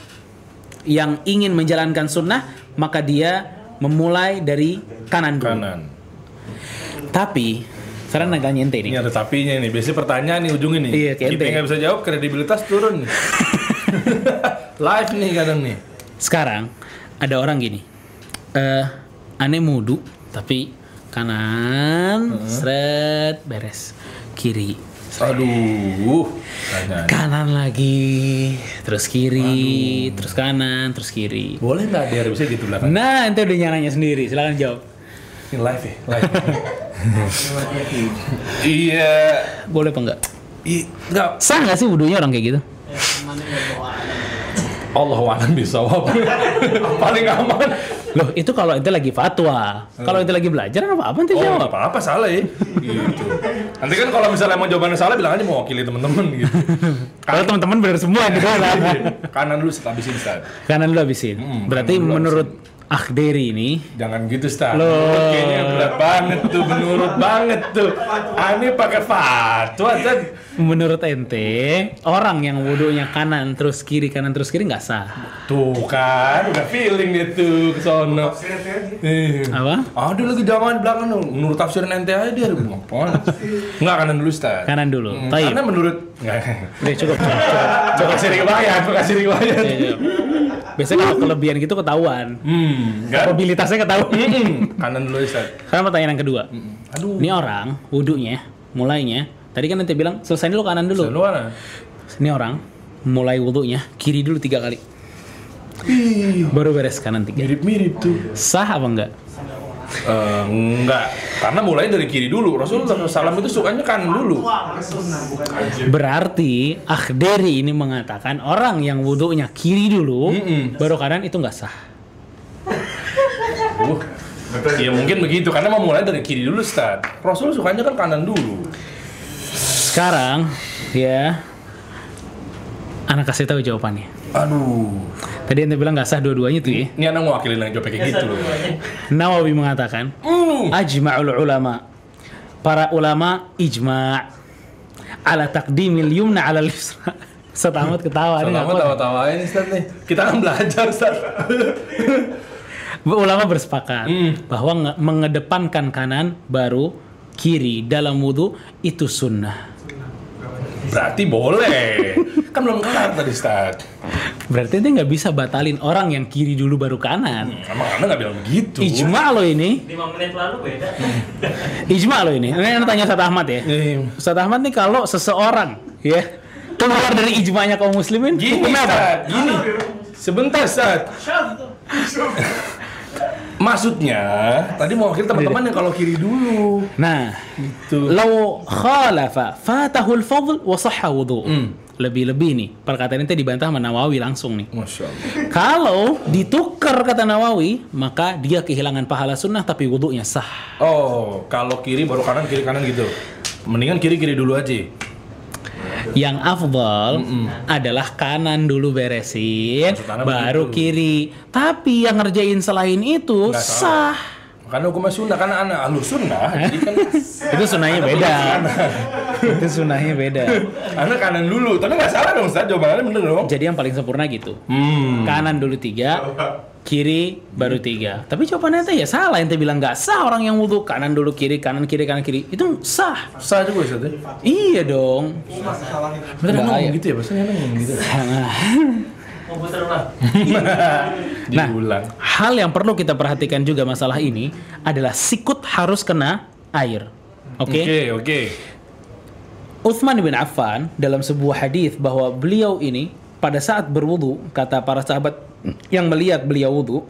yang ingin menjalankan sunnah maka dia memulai dari kanan dulu. Kanan. Tapi sekarang agak nyente ini. Ini ada tapinya nih. Biasanya pertanyaan nih ujung ini. Iya, Kita nggak bisa jawab, kredibilitas turun nih. Live nih kadang nih. Sekarang ada orang gini. Eh, aneh mudu tapi kanan seret beres. Kiri Aduh. Tanya. kanan lagi, terus kiri, terus kanan, terus kiri. Boleh nggak dia bisa gitu belakang? Nah, ente udah nyananya sendiri. Silakan jawab. Ini live ya? Live. iya. Boleh apa enggak? I, enggak. Sah nggak sih wudhunya orang kayak gitu? Allah alam bisa Paling aman. Loh, itu kalau ente lagi fatwa. Kalau ente lagi belajar apa apa ente Oh, jawab. apa-apa salah ya. gitu. Nanti kan kalau misalnya emang jawabannya salah bilang aja mewakili teman-teman gitu. Kalau teman-teman benar semua gitu kan. Kanan dulu setelah habisin Ustaz. Kanan dulu habisin. Hmm, Berarti menurut Akhderi ini Jangan gitu. Loh. Menurut Kayaknya berat banget tuh, menurut banget tuh. Ani pakai fatwa Ustaz. menurut ente orang yang wudhunya kanan terus kiri kanan terus kiri nggak sah. Tuh kan, udah feeling dia tuh ke sono. Eh. Apa? Ada lagi di belakang dong. Menurut tafsiran ente aja dia ngapain? Enggak kanan dulu Ustaz. Kanan dulu. Hmm, Taib. Karena menurut enggak. Udah cukup. cukup, cukup. Coba kasih riwayat, coba kasih riwayat. Iya, iya. Biasanya kalau kelebihan gitu ketahuan. Hmm. Probabilitasnya ketahuan. Kanan dulu Ustaz. Sekarang pertanyaan yang kedua. Aduh. Ini orang wudhunya mulainya tadi kan ente bilang selesai dulu kanan dulu. Lu mana? Ini orang mulai wudhunya kiri dulu tiga kali. Baru beres kanan tiga. Mirip-mirip tuh. Sah apa enggak? Eh, enggak, karena mulai dari kiri dulu. Rasulullah SAW itu sukanya kanan dulu. Berarti Akhderi ini mengatakan orang yang wudhunya kiri dulu Mm-mm. baru kanan itu nggak sah. Uh, ya mungkin begitu, karena mau mulai dari kiri dulu, Ustaz. Rasul sukanya kan kanan dulu. Sekarang ya anak kasih tahu jawabannya. Aduh. Tadi ente bilang nggak sah dua-duanya tuh ya. Ini anak mewakili yang jawab kayak gitu loh. Nawawi mengatakan Hmm. ajma'ul ulama. Para ulama ijma' ala taqdimil yumna ala yusra. Setamat ketawa ini nggak Sama kuat. tawa-tawain Ustaz nih. Kita kan belajar, Ustaz. Ulama bersepakat Hmm. bahwa nge- mengedepankan kanan baru kiri dalam wudhu itu sunnah. Berarti boleh. Kan belum kelar tadi, Ustaz. Berarti ente nggak bisa batalin orang yang kiri dulu baru kanan. Emang Anda nggak bilang begitu. Ijma lo ini, 5 menit lalu beda. ijma lo ini. Ini anda tanya Ustaz Ahmad ya. Eh, Ustaz Ahmad nih kalau seseorang ya keluar dari ijma'nya kaum muslimin, Gini, hukumnya apa? Ustaz. Gini. Sebentar, Ustaz. Maksudnya, tadi mau wakil teman-teman yang kalau kiri dulu. Nah, Gitu. Lau khalafa fatahul fadl wa sahha wudu. Hmm. Lebih-lebih nih, perkataan ini dibantah sama Nawawi langsung nih. Masya Allah. Kalau ditukar kata Nawawi, maka dia kehilangan pahala sunnah tapi wudhunya sah. Oh, kalau kiri baru kanan, kiri kanan gitu. Mendingan kiri-kiri dulu aja. Yang afdal adalah kanan dulu beresin, baru begitu. kiri. Tapi yang ngerjain selain itu Nggak sah. Karena hukumnya sunnah, karena anak ahlu sunnah. jadi kan Itu sunnahnya beda. itu sunnahnya beda. anak kanan dulu. Tapi nggak salah dong, Ustaz. Jawabannya bener dong. Jadi yang paling sempurna gitu. Hmm. Kanan dulu tiga, kiri baru tiga. Tapi jawabannya itu ya salah. Ente bilang nggak sah orang yang wudhu kanan dulu kiri, kanan kiri, kanan kiri. Itu sah. Sah juga, Ustaz. ya? Iya dong. Bener ngomong gitu ya? Bahasanya ngomong gitu. Ulang. Nah. Diulang. Hal yang perlu kita perhatikan juga masalah ini adalah sikut harus kena air. Oke. Oke, oke. Uthman bin Affan dalam sebuah hadis bahwa beliau ini pada saat berwudu kata para sahabat yang melihat beliau wudu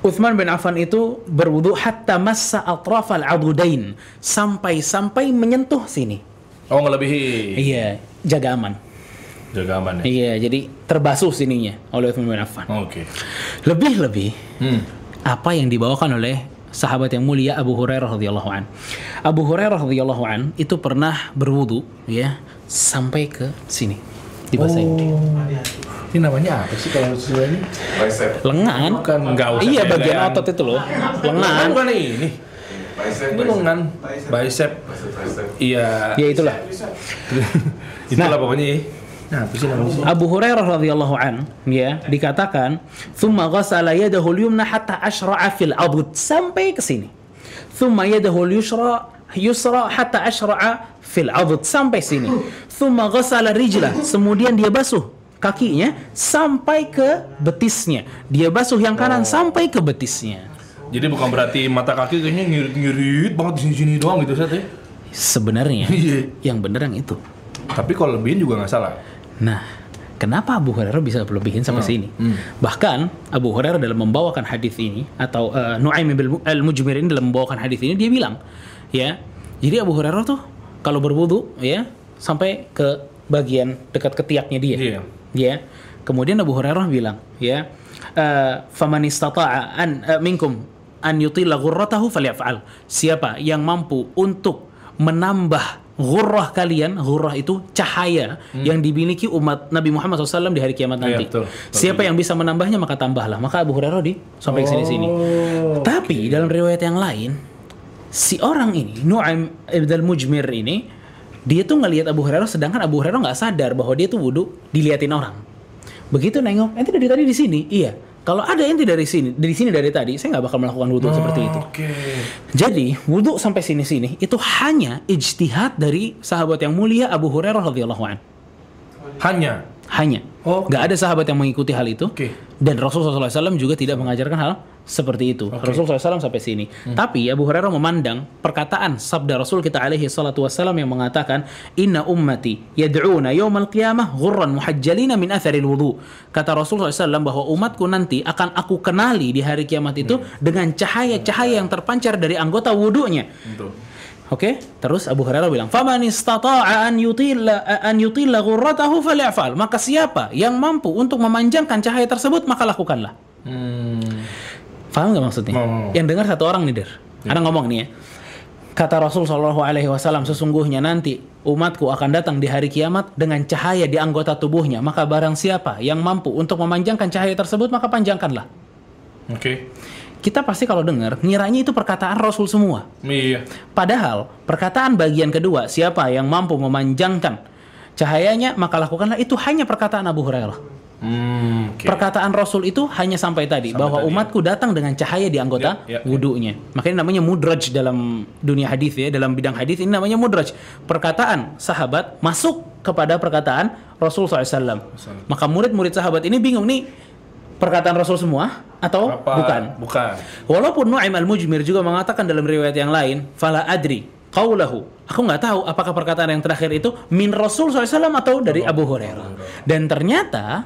Uthman bin Affan itu berwudu hatta massa atrafal adudain sampai-sampai menyentuh sini. Oh, ngelebihi. Iya, jaga aman. Jaga aman ya. Iya, jadi terbasuh sininya oleh Uthman bin Affan. Oke. Lebih-lebih Hmm. apa yang dibawakan oleh sahabat yang mulia Abu Hurairah radhiyallahu an. Abu Hurairah radhiyallahu an itu pernah berwudu ya sampai ke sini di basahin. Ini namanya apa sih kalau ini? Bicep. Lengan. Bukan enggak usah. Iya bagian lengan. otot itu loh. Lengan bukan ini. Bicep. Ini lengan, bicep. Bicep. Bicep. Iya. Ya itulah. Itulah pokoknya. ya. Nah, namanya? sih? Abu Hurairah radhiyallahu an ya dikatakan thumma ghassala yadahu al-yumna hatta ashra'a fil abud sampai ke sini. Thumma yadahu al-yusra yusra hatta ashra'a fil abud sampai sini. Thumma ghassala rijlah kemudian dia basuh kakinya sampai ke betisnya. Dia basuh yang kanan sampai ke betisnya. Jadi bukan berarti mata kaki kayaknya ngirit-ngirit banget di sini-sini doang gitu Sat ya. Sebenarnya Iya. yang benar yang itu. Tapi kalau lebihin juga nggak salah. Nah, kenapa Abu Hurairah bisa lebihin sampai sini? Bahkan Abu Hurairah dalam membawakan hadis ini atau uh, Nuaim bin al-Mujmir ini dalam membawakan hadis ini dia bilang, ya. Jadi Abu Hurairah tuh kalau berwudu ya sampai ke bagian dekat ketiaknya dia. Iya. Ya. Kemudian Abu Hurairah bilang, ya, eh, faman istata'a an eh, minkum an yutila ghurratahu falyaf'al. Siapa yang mampu untuk menambah ghurrah kalian, ghurrah itu cahaya yang dimiliki umat Nabi Muhammad SAW di hari kiamat Hmm. Iya, nanti. betul. Betul Siapa yang bisa menambahnya maka tambahlah. Maka Abu Hurairah di sampai ke sini-sini. Oh. Tapi dalam riwayat yang lain, si orang ini, Nu'aim ibn al-Mujmir ini, dia tuh ngelihat Abu Hurairah sedangkan Abu Hurairah nggak sadar bahwa dia tuh wudhu diliatin orang. Begitu nengok, ente dari tadi di sini. Iya. Kalau ada ente dari sini, dari sini dari tadi, saya nggak bakal melakukan wudhu seperti itu. Oke. Jadi wudhu sampai sini-sini itu hanya ijtihad dari sahabat yang mulia Abu Hurairah radhiyallahu an. Hanya. Hanya. Oh, nggak ada sahabat yang mengikuti hal itu. Oke. Dan Rasulullah SAW juga tidak mengajarkan hal seperti itu. Rasulullah SAW sampai sini. Hmm. Tapi Abu Hurairah memandang perkataan sabda Rasul kita alaihi salatu wassalam yang mengatakan Inna ummati yad'una yawmal qiyamah ghurran muhajjalina min atharil wudu. Kata Rasulullah SAW bahwa umatku nanti akan aku kenali di hari kiamat itu Hmm. dengan cahaya-cahaya yang terpancar dari anggota wudunya. Betul. Oke, terus Abu Hurairah bilang, "Faman istata'a an yutilla an yutilla ghurratahu falyaf'al." Maka siapa yang mampu untuk memanjangkan cahaya tersebut, maka lakukanlah. Hmm. Paham nggak maksudnya? Mau. Yang dengar satu orang nih, Der. Ada ngomong nih ya. Kata Rasul Shallallahu Alaihi Wasallam, sesungguhnya nanti umatku akan datang di hari kiamat dengan cahaya di anggota tubuhnya. Maka barang siapa yang mampu untuk memanjangkan cahaya tersebut, maka panjangkanlah. Oke. Kita pasti kalau dengar, ngiranya itu perkataan Rasul semua. Iya. Padahal perkataan bagian kedua, siapa yang mampu memanjangkan cahayanya, maka lakukanlah itu hanya perkataan Abu Hurairah. Hmm. Oke. Perkataan Rasul itu hanya sampai tadi Sampai bahwa tadi, umatku datang dengan cahaya di anggota Ya, ya, ya. wudhunya. Makanya namanya mudraj dalam dunia hadis ya, dalam bidang hadis ini namanya mudraj. Perkataan sahabat masuk kepada perkataan Rasul SAW. Maka murid-murid sahabat ini bingung nih perkataan Rasul semua atau Apa? bukan? Bukan. Walaupun Nu'aim al-Mujmir juga mengatakan dalam riwayat yang lain, fala adri qaulahu. Aku nggak tahu apakah perkataan yang terakhir itu min Rasul SAW atau dari Abu Hurairah. Dan ternyata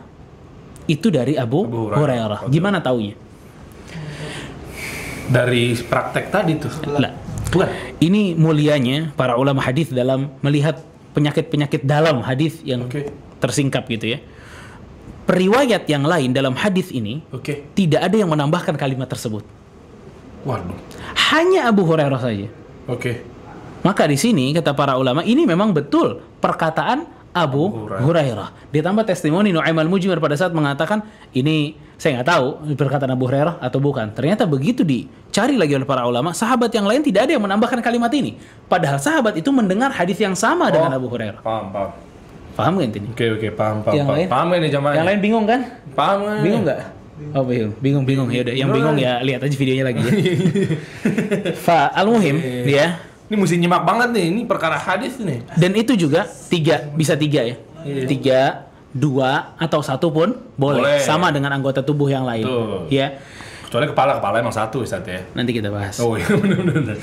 itu dari Abu, Abu Hurairah. Gimana taunya? Dari praktek tadi tuh. Lah, Bukan. ini mulianya para ulama hadis dalam melihat penyakit-penyakit dalam hadis yang Oke. tersingkap gitu ya. Periwayat yang lain dalam hadis ini Oke. tidak ada yang menambahkan kalimat tersebut. Waduh. Hanya Abu Hurairah saja. Oke. Maka di sini kata para ulama ini memang betul perkataan Abu Hurairah. Hurairah. Ditambah testimoni Nu'aim al-Mujmir pada saat mengatakan ini saya nggak tahu perkataan Abu Hurairah atau bukan. Ternyata begitu dicari lagi oleh para ulama, sahabat yang lain tidak ada yang menambahkan kalimat ini. Padahal sahabat itu mendengar hadis yang sama dengan Oh. Abu Hurairah. Paham, paham. Paham nggak ini? Oke, oke, paham, paham. Yang paham. lain? Paham ini jamaah. Yang lain bingung kan? Paham? Bingung nggak? Oh bingung, bingung, bingung. Ya udah, yang bingung ya lihat aja videonya lagi ya. Fa al-muhim ya. Ini mesti nyimak banget nih. Ini perkara hadis nih. Dan itu juga tiga, bisa tiga ya. Iya. Tiga, dua, atau satu pun boleh. Boleh. Sama dengan anggota tubuh yang lain. Betul. Ya, Kecuali kepala, kepala emang satu Ustaz ya. nanti kita bahas. Oh iya, benar-benar.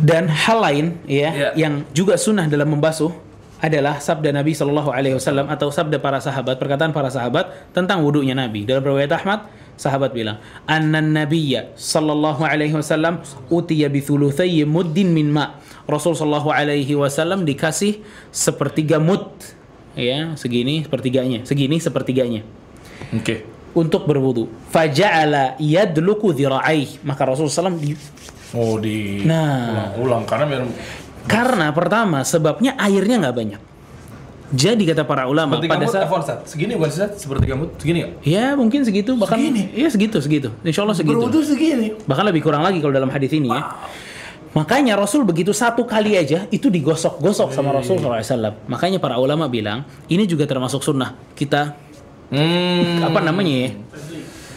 Dan hal lain ya, Iya. yang juga sunnah dalam membasuh adalah sabda Nabi Shallallahu Alaihi Wasallam atau sabda para sahabat, perkataan para sahabat tentang wudhunya Nabi. Dalam riwayat Ahmad, sahabat bilang, Anna Nabiyya Sallallahu Alaihi Wasallam utiya bi muddin min ma. Rasul Sallallahu Alaihi Wasallam dikasih sepertiga mud, ya segini sepertiganya, segini sepertiganya. Oke. untuk berwudu. Faja'ala yadluku dhira'aih. Maka Rasulullah SAW di, Oh di Nah. ulang karena biar karena pertama sebabnya airnya nggak banyak. Jadi kata para ulama seperti pada saat Afwan, Ustaz. segini bukan Ustaz? Seperti gambut, segini nggak? ya mungkin segitu bahkan Segini? ya segitu segitu. Insya Allah segitu. Berwudu segini. Bahkan lebih kurang lagi kalau dalam hadis ini ya. Makanya Rasul begitu satu kali aja itu digosok-gosok sama Rasul SAW. Makanya para ulama bilang ini juga termasuk sunnah. Kita Hmm. apa namanya ya?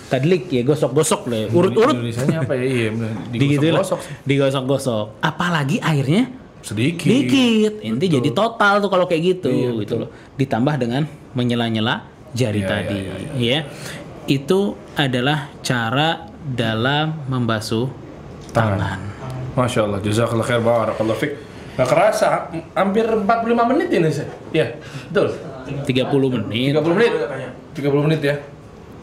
Tadlik ya, gosok-gosok lah. ya. Urut-urut Indonesia apa ya? Iya, bener. digituin lah. digosok Digosok-gosok. Apalagi airnya sedikit. dikit. Inti jadi total tuh kalau kayak gitu Iya, gitu loh. Ditambah dengan menyela-nyela jari Iya, tadi iya, ya. Itu adalah cara dalam membasuh tangan. Masya Allah, jazakallah khair, barakallah fik. Nggak kerasa, hampir 45 menit ini sih. Iya, betul. 30 menit. 30 menit. 30 menit ya.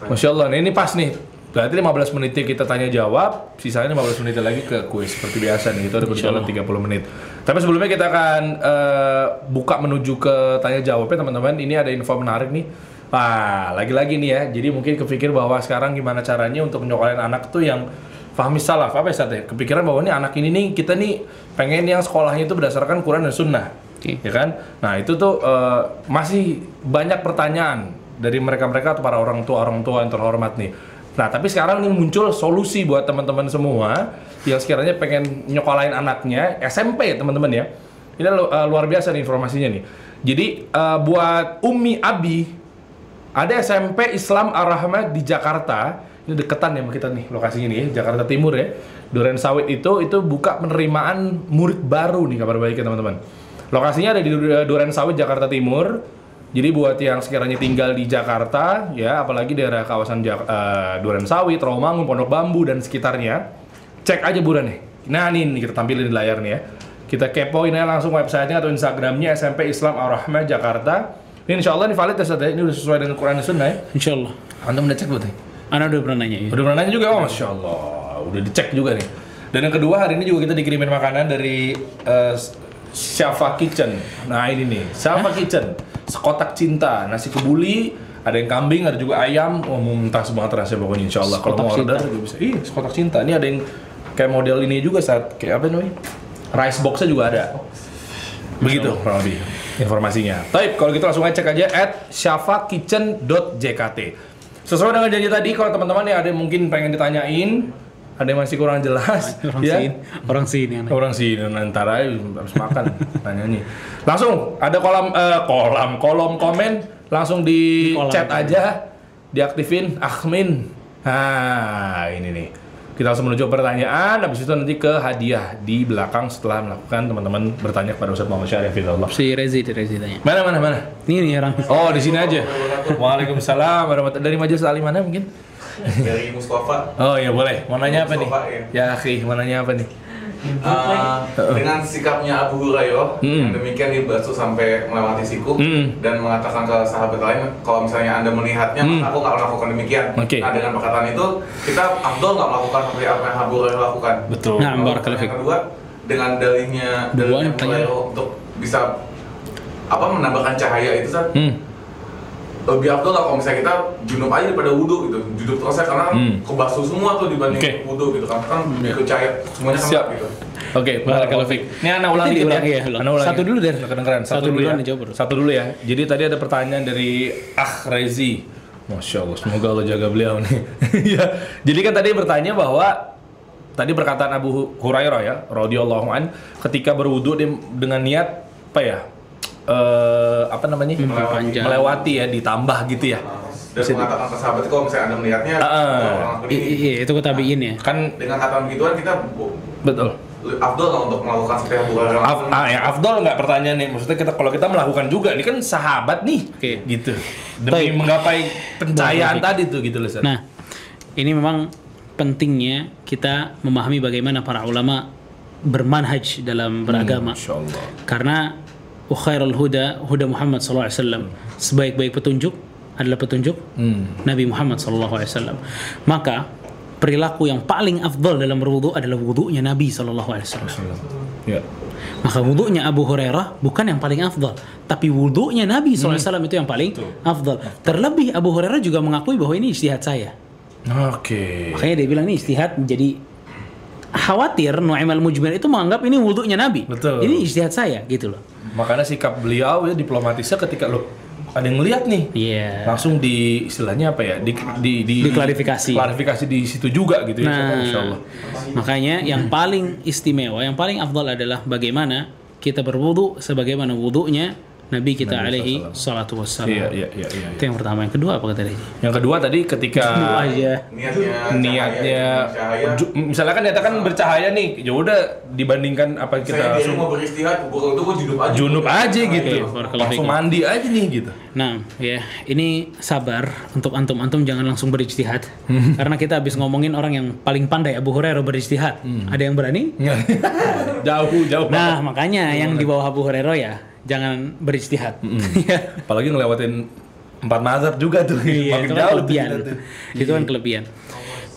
Masya Allah, nah ini pas nih. Berarti 15 menit kita tanya jawab, sisanya 15 menit lagi ke kuis seperti biasa nih. Itu ada berjalan 30 menit. Tapi sebelumnya kita akan eh, buka menuju ke tanya jawabnya teman-teman. Ini ada info menarik nih. Wah, lagi-lagi nih ya. Jadi mungkin kepikir bahwa sekarang gimana caranya untuk menyokolin anak tuh yang fahmi salaf apa ya ya? Kepikiran bahwa ini anak ini nih kita nih pengen yang sekolahnya itu berdasarkan Quran dan Sunnah Oke. ya kan? Nah itu tuh eh, masih banyak pertanyaan dari mereka-mereka atau para orang tua orang tua yang terhormat nih. Nah tapi sekarang nih muncul solusi buat teman-teman semua yang sekiranya pengen nyokolain anaknya SMP teman-teman ya. Ini eh, luar biasa nih informasinya nih. Jadi eh, buat Umi Abi ada SMP Islam Ar-Rahmat di Jakarta. Ini deketan ya sama kita nih lokasinya nih ya, Jakarta Timur ya. Duren Sawit itu itu buka penerimaan murid baru nih kabar baiknya teman-teman. Lokasinya ada di Du- Duren Sawit Jakarta Timur. Jadi buat yang sekiranya tinggal di Jakarta ya, apalagi daerah kawasan Jak- eh, Duren Sawit, Rawamangun, Pondok Bambu dan sekitarnya, cek aja buran nih. Nah nih, nih kita tampilin di layar nih ya. Kita kepoin aja langsung websitenya atau Instagramnya SMP Islam Ar-Rahmat Jakarta. Ini insya Allah ini valid ya ya? Ini udah sesuai dengan Quran dan Sunnah ya? Insya Allah. Antum udah cek belum nih? Anda udah pernah nanya ya? Udah pernah nanya juga? Oh Masya Allah, udah dicek juga nih. Dan yang kedua hari ini juga kita dikirimin makanan dari eh, Shafa Kitchen. Nah ini nih, Shafa Kitchen. Sekotak cinta, nasi kebuli, ada yang kambing, ada juga ayam. Wah muntah semua rasanya pokoknya insya Allah. Kalau mau order juga bisa. Iya, sekotak cinta. Ini ada yang kayak model ini juga saat kayak apa namanya? Rice boxnya juga ada. Begitu kurang lebih informasinya. Baik, kalau gitu langsung aja cek aja at syafakitchen.jkt. Sesuai dengan janji tadi, kalau teman-teman yang ada yang mungkin pengen ditanyain, ada yang masih kurang jelas, Orang ya. sini, orang sini. Orang sih antara habis makan tanyanya. Langsung ada kolam eh, kolam kolom komen langsung di, Di kolam. chat aja, diaktifin admin. Nah, ini nih. Kita langsung menuju pertanyaan, habis itu nanti ke hadiah di belakang setelah melakukan teman-teman bertanya kepada Ustaz Muhammad Syarif Allah. Si Rezi, Rezi tanya. Mana mana mana? Ini nih orang. Oh, di sini aja. Waalaikumsalam warahmatullahi dari majelis alim mana mungkin? Dari Mustafa Oh iya boleh. Mau nanya apa nih? Ya. Ya, akhi, mau nanya apa nih? Uh, dengan sikapnya Abu Hurairah yang demikian dibasuh sampai melewati siku Hmm. dan mengatakan ke sahabat lain kalau misalnya anda melihatnya maka aku nggak melakukan demikian Oke. nah dengan perkataan itu kita Abdul nggak melakukan seperti apa yang Abu Hurairah lakukan Betul. Nah, barakallahu yang kedua dengan dalihnya dalihnya Abu. Hurairah untuk bisa apa menambahkan cahaya itu kan Hmm. Lebih Abdul nggak kalau misalnya kita junub aja daripada wudhu gitu junub terus ya karena Hmm. kebasuh semua tuh dibanding Oke. wudhu gitu kan kan itu cahaya semuanya kan Siap. gitu Oke, Barakallahu fiik. Ini anak ulang dikit ya. iya, ulang. Anak ulang Satu dulu. Nggak Kedengeran. Satu, Satu dulu duluan ya. dijawab, bro. Satu dulu ya. Jadi tadi ada pertanyaan dari Ah Rezi. Masya Allah, semoga Allah jaga beliau nih. ya. Jadi kan tadi bertanya bahwa tadi perkataan Abu Hurairah ya, radhiyallahu an, ketika berwudu dia dengan niat apa ya? Eh, apa namanya? Memperpanjang. Melewati ya, ditambah gitu ya. dan Bisa mengatakan ke sahabat kalau misalnya anda melihatnya I- ini. Iya, itu ketabiin ya. Kan dengan kata begituan kita betul. Abdul nggak untuk melakukan seperti Abu Hurairah Af, ah, ya Afdol nggak pertanyaan nih maksudnya kita kalau kita melakukan juga ini kan sahabat nih Oke. gitu demi Baik. menggapai pencahayaan tadi tuh gitu loh. Nah, ini memang pentingnya kita memahami bagaimana para ulama bermanhaj dalam beragama. Masya Allah. Khairul huda huda Muhammad SAW. Sebaik-baik petunjuk adalah petunjuk Hmm. Nabi Muhammad SAW. Maka perilaku yang paling afdal dalam berwudu adalah wudunya Nabi SAW. Ya. Maka wudhunya Abu Hurairah bukan yang paling afdal, tapi wudhunya Nabi SAW itu yang paling afdal. Terlebih Abu Hurairah juga mengakui bahwa ini ijtihad saya. Oke. Makanya dia bilang ini ijtihad menjadi khawatir Nu'aim al-Mujmir itu menganggap ini wudhunya Nabi. Betul. Ini ijtihad saya gitu loh. Makanya sikap beliau ya diplomatisnya ketika lo ada yang ngeliat nih Iya. langsung di istilahnya apa ya di di di Diklarifikasi. klarifikasi di situ juga gitu ya Nah, Allah makanya yang paling istimewa, yang paling afdal adalah bagaimana kita berwudu sebagaimana wudunya Nabi kita alaihi salatu wassalam. iya iya iya iya Itu yang pertama. Yang kedua apa kata dia? yang kedua tadi ketika aja. niatnya niatnya cahaya, misalnya kan nyatakan bercahaya nih ya udah dibandingkan apa yang kita saya dia langsung mau beristirahat gua itu gua junub aja junub aja gitu barakallahu langsung mandi aja nih gitu Nah, ya, ini sabar untuk antum-antum jangan langsung berijtihad. Karena kita habis ngomongin orang yang paling pandai Abu Hurairah berijtihad. Ada yang berani? jauh jauh Nah, makanya yang di bawah Abu Hurairah ya jangan berijtihad. Ya. apalagi ngelewatin empat mazhab juga tuh Iya, makin itu kan jauh kelebihan. tuh. Itu kan kelebihan.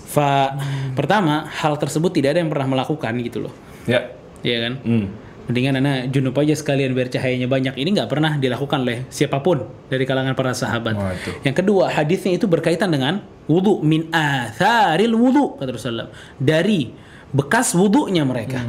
Fa, pertama, hal tersebut tidak ada yang pernah melakukan gitu loh. ya Iya kan? hmm. Mendingan anak junub aja sekalian biar cahayanya banyak. Ini nggak pernah dilakukan oleh siapa pun dari kalangan para sahabat. Itu. Yang kedua, hadisnya itu berkaitan dengan wudhu min atharil wudhu kata Rasulullah. Dari bekas wudhunya mereka.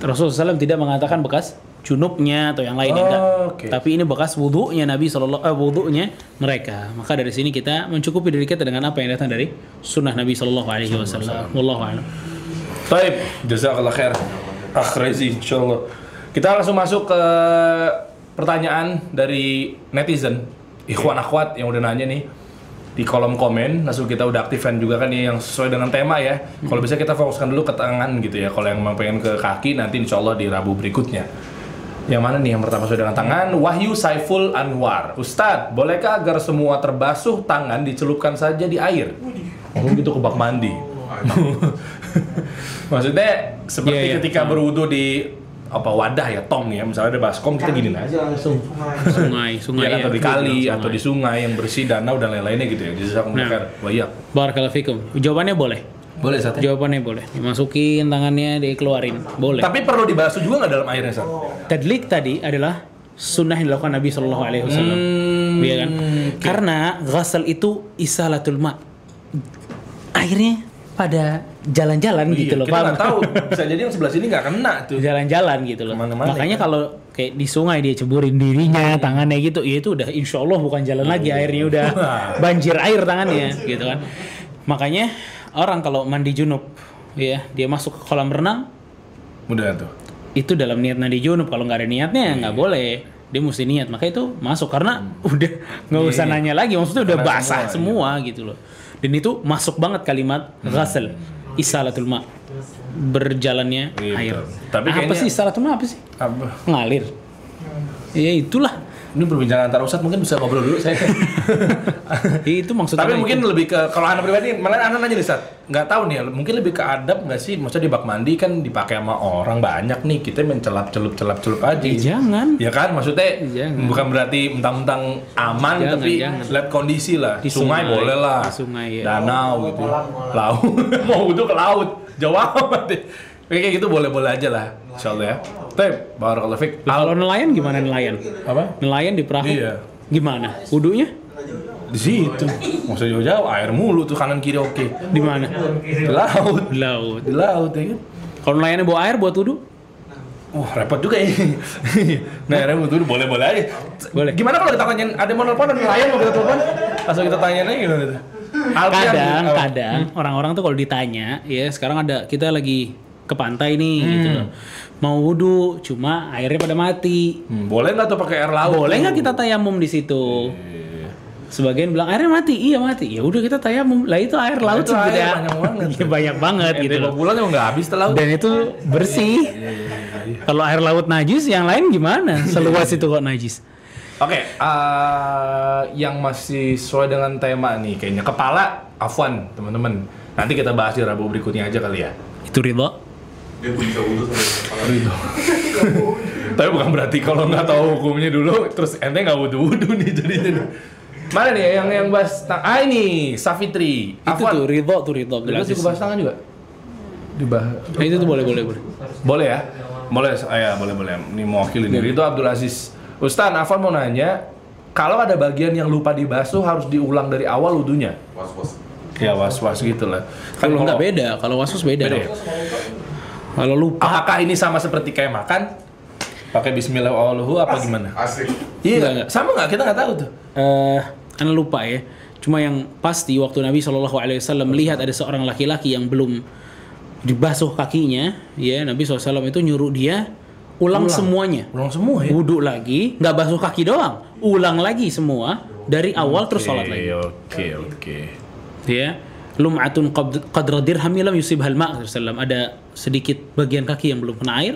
Rasulullah SAW tidak mengatakan bekas junubnya atau yang lain Oh, enggak. oke. Tapi ini bekas wudhunya Nabi Shallallahu eh, wudhunya mereka. Maka dari sini kita mencukupi diri kita dengan apa yang datang dari sunnah Nabi Shallallahu Alaihi Wasallam. Wallahu a'lam. Taib, jazakallah khair. Ah, Rezi, insyaallah. Kita langsung masuk ke pertanyaan dari netizen, ikhwan akhwat yang udah nanya nih di kolom komen. Langsung kita udah aktifkan juga kan yang sesuai dengan tema ya. Kalau bisa kita fokuskan dulu ke tangan gitu ya. Kalau yang mau pengen ke kaki nanti insya Allah di Rabu berikutnya. Yang mana nih yang pertama sesuai dengan tangan? Wahyu Saiful Anwar. Ustadz, bolehkah agar semua terbasuh tangan dicelupkan saja di air? Oh gitu ke bak mandi. Maksudnya seperti Iya, iya. ketika berwudu di apa wadah ya tong ya misalnya ada baskom kita gini aja langsung Sungai, sungai ya, atau di kali Sungai. atau di sungai yang bersih danau dan lain-lainnya gitu ya jazakumullah Nah. khair wa iya Barakallahu fikum. Jawabannya boleh. Boleh Sat Jawabannya boleh. Dimasukin tangannya, dikeluarin. Boleh. tapi perlu dibasuh juga nggak dalam airnya Sat? Tadlik tadi adalah sunnah yang dilakukan Nabi Shallallahu Alaihi Wasallam. Hmm, Iya kan? Karena ghasal itu isalatul ma. Airnya pada jalan-jalan gitu Iya, loh, kita nggak tahu bisa jadi yang sebelah sini nggak kena tuh Jalan-jalan gitu loh. Ke mana-mana, Makanya kan? kalau kayak di sungai dia ceburin dirinya, tangannya gitu, ya itu udah insya Allah bukan jalan lagi, airnya udah banjir air tangannya, gitu kan? Makanya orang kalau mandi junub, ya dia masuk ke kolam renang, mudah tuh. itu dalam niat mandi junub. Kalau nggak ada niatnya nggak boleh. Dia mesti niat maka itu masuk. Karena udah nggak usah Iya. nanya lagi maksudnya udah Karena basah semua, semua, gitu loh. Dan itu masuk banget kalimat ghasal isalatul ma berjalannya Iya, air. Tapi apa kayaknya- sih isalatul ma apa sih? Apa ngalir. Ya itulah ini perbincangan antar ustadz mungkin bisa ngobrol dulu saya Ya, itu maksudnya Tapi itu. mungkin lebih ke kalau anak pribadi, malah anak nanya nih Sat, nggak tahu nih, ya, mungkin lebih ke adab nggak sih? Maksudnya di bak mandi kan dipakai sama orang banyak nih, kita mencelap celup celap celup aja. Ya, jangan Ya kan, maksudnya Jangan. bukan berarti mentang-mentang aman, Jangan, tapi jangan. lihat kondisi lah. Di sungai, sungai, boleh lah, di sungai, ya. danau gitu, laut, mau wudhu ke laut, jauh amat deh. Kayak gitu boleh-boleh aja lah, insya Allah ya. Tapi, barakallahu fik. kalau nelayan gimana nelayan? Apa? nelayan di perahu Iya. gimana? Wudhunya Di situ, maksudnya jauh-jauh, air mulu tuh kanan kiri oke. di mana? Di laut. di laut. Di laut ya kan? Kalau nelayannya bawa air buat wudhu Wah repot juga ya Nah repot dulu boleh boleh aja. Boleh. Gimana kalau kita tanyain Ada yang mau nelfon ada nelayan mau kita telepon? Langsung kita tanyain aja gimana tuh Alfian, kadang kadang orang-orang tuh kalau ditanya ya sekarang ada kita lagi ke pantai nih gitu loh. Mau wudhu cuma airnya pada mati. Hmm, Boleh nggak tuh pakai air laut? Boleh nggak kita tayamum di situ? Sebagian bilang airnya mati. Iya mati. Ya udah kita tayamum. Lah itu air laut air sebenarnya. banyak banget Iya, banyak banget gitu loh. pulang emang nggak habis laut. Dan itu bersih. kalau air laut najis yang lain gimana? Seluas itu kok najis. Oke eh, Yang masih sesuai dengan tema nih Kayaknya. Kepala Afwan teman-teman. Nanti kita bahas di Rabu berikutnya aja kali ya. Itu ridho Dia pun bisa wudhu sampai kepala. Ridho. Tapi bukan berarti kalau nggak tahu hukumnya dulu, terus ente nggak wudhu-wudhu nih jadinya. nih. Mana nih yang yang bahas tang- Ah ini Safitri. itu tuh ridho tuh ridho juga Aziz. bahas tangan juga. Dibahas. Nah, itu tuh boleh boleh boleh Boleh ya. Boleh, ya boleh boleh. Ini mewakili diri itu Abdul Aziz. Ustaz, Afan mau nanya, kalau ada bagian yang lupa dibasuh harus diulang dari awal wudunya? Was was. Ya was-was gitu lah. Kan Kalau nggak beda, kalau wasus beda. Beda dong. ya? Kalau lupa, Apakah ini sama seperti kayak makan? Pakai Bismillahirrahmanirrahim apa gimana? Asik. Iya, Enggak, enggak. sama nggak? Kita nggak tahu tuh. eh anda lupa ya. Cuma yang pasti waktu Nabi Shallallahu Alaihi Wasallam melihat ada seorang laki-laki yang belum dibasuh kakinya, ya Nabi SAW itu nyuruh dia ulang, semuanya, Ulang semua ya. wudhu lagi, nggak basuh kaki doang, ulang lagi semua dari awal terus sholat lagi. Oke, oke. Ya, lum'atun qad- qadra dirham lam yusibhal ma' Rasulullah. Ada sedikit bagian kaki yang belum kena air,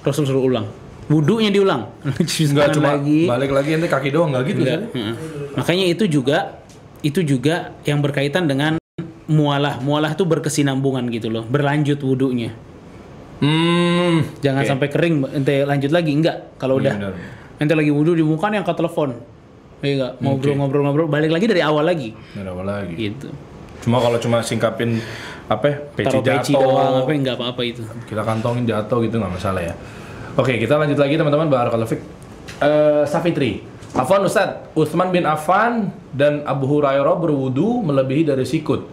Rasul suruh ulang. Wudhunya diulang. Tangan cuma lagi. balik lagi nanti kaki doang nggak gitu Enggak. Makanya itu juga itu juga yang berkaitan dengan mualah. Mualah itu berkesinambungan gitu loh, berlanjut wudhunya. Hmm. Jangan Oke. sampai kering ente lanjut lagi enggak. Kalau Iya, udah benar. ente lagi wudhu di muka nih angkat telepon. Iya? Ngobrol-ngobrol-ngobrol balik lagi dari awal lagi. Nggak ada apa lagi. Gitu. Cuma kalau cuma singkapin apa ya, peci jatuh, doang apa enggak apa-apa itu. kita kantongin jatuh gitu nggak masalah ya. Oke, kita lanjut lagi teman-teman. Barakallahu fik. Eh, Safitri. Afwan Ustaz, Utsman bin Affan dan Abu Hurairah berwudu melebihi dari sikut.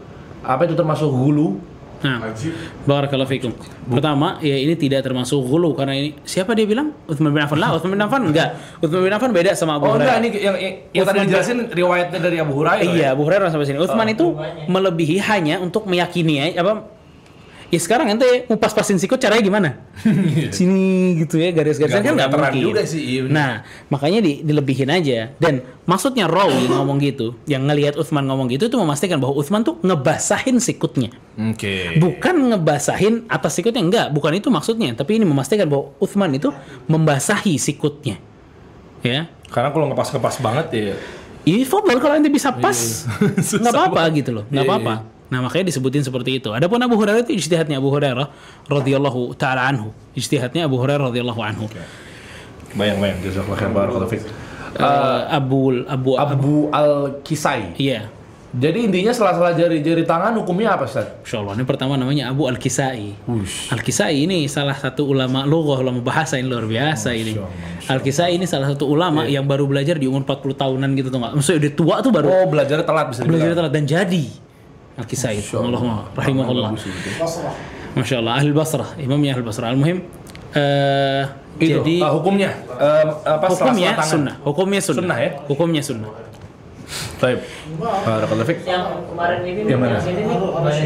Apa itu termasuk hulu? Nah. Barakallahu fikum. Pertama, ya ini tidak termasuk ghulu karena ini siapa dia bilang? Utsman bin Affan lah, Utsman bin Affan enggak. Utsman bin Affan beda sama Abu Oh enggak, Hurairah. ini yang, yang, yang tadi dijelasin riwayatnya dari Abu Hurairah. Iya, ya? Abu Hurairah sampai sini. Utsman itu melebihi hanya untuk meyakini ya, apa? Ya sekarang ente mau pas-pasin sikut caranya gimana? Sini gitu ya garis-garisnya kan nggak mungkin. juga sih, iya nah, makanya di, dilebihin aja. Dan maksudnya rawi ngomong gitu, yang ngelihat Utsman ngomong gitu itu memastikan bahwa Utsman tuh ngebasahin sikutnya. Oke. Bukan ngebasahin atas sikutnya enggak, bukan itu maksudnya, tapi ini memastikan bahwa Utsman itu membasahi sikutnya. Ya. Karena kalau ngepas-ngepas banget ya. Ini fadl kalau ente bisa pas. Susah nggak apa-apa gitu loh, nggak Iya, apa-apa. Nah, makanya disebutin seperti itu. Adapun Abu Hurairah itu ijtihadnya Abu Hurairah radhiyallahu taala anhu. Ijtihadnya Abu Hurairah radhiyallahu anhu. Bayang-bayang, jazakallahu khair barakallahu fik. Eh, Abu Abu Abu Abu Al-Kisai. Iya. Jadi intinya sela-sela jari-jari tangan hukumnya apa, Ustaz? Insya Allah. Ini pertama namanya Abu Al-Kisai. Al-Kisai ini salah satu ulama lughah, ulama bahasa ini luar biasa ini. Masya Al-Kisai ini salah satu ulama yang baru belajar di umur 40 tahunan gitu tuh? Maksudnya udah tua tuh baru Oh, belajar telat bisa belajar dibilang. telat dan jadi Allahumma rahimahullah. Bagus itu. Masya Allah, Ahli Basrah, imamnya Ahli Basrah. Al-Muhim, eh, Itu, jadi ah, hukumnya eh, apa hukumnya sunnah, hukumnya sunnah. Sunnah ya? Hukumnya sunnah. Baik. Barakallahu fik. Yang kemarin ini Yang mana? sini nih, Mas.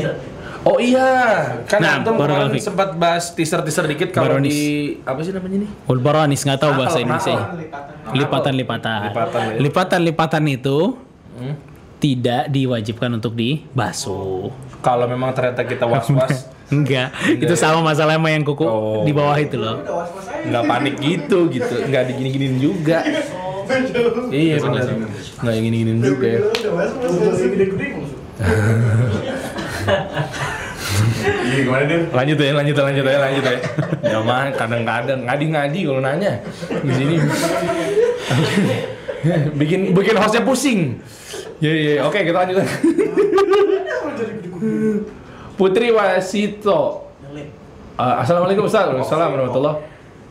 Oh iya, kan Nah, antum kemarin fik. sempat bahas teaser-teaser dikit kalau Baronis. di apa sih namanya nih? Wal baranis nggak tahu bahasa Indonesia. Lipatan-lipatan. Lipatan, ya. Lipatan-lipatan itu tidak diwajibkan untuk dibasuh. Kalau memang ternyata kita was-was, Enggak, itu sama masalah sama yang kuku Oh. di bawah itu loh. nggak panik gitu gitu, nggak digini-giniin juga. iya benar, nggak gini-giniin juga ya. Iya gimana dia? Lanjut ya, lanjut ya, lanjut ya, lanjut ya. Ya mah kadang-kadang ngadi-ngadi kalau nanya di sini. bikin bikin hostnya pusing. Ya ya, oke kita lanjut. Putri Wasito. Uh, Assalamualaikum Ustaz. Waalaikumsalam warahmatullah.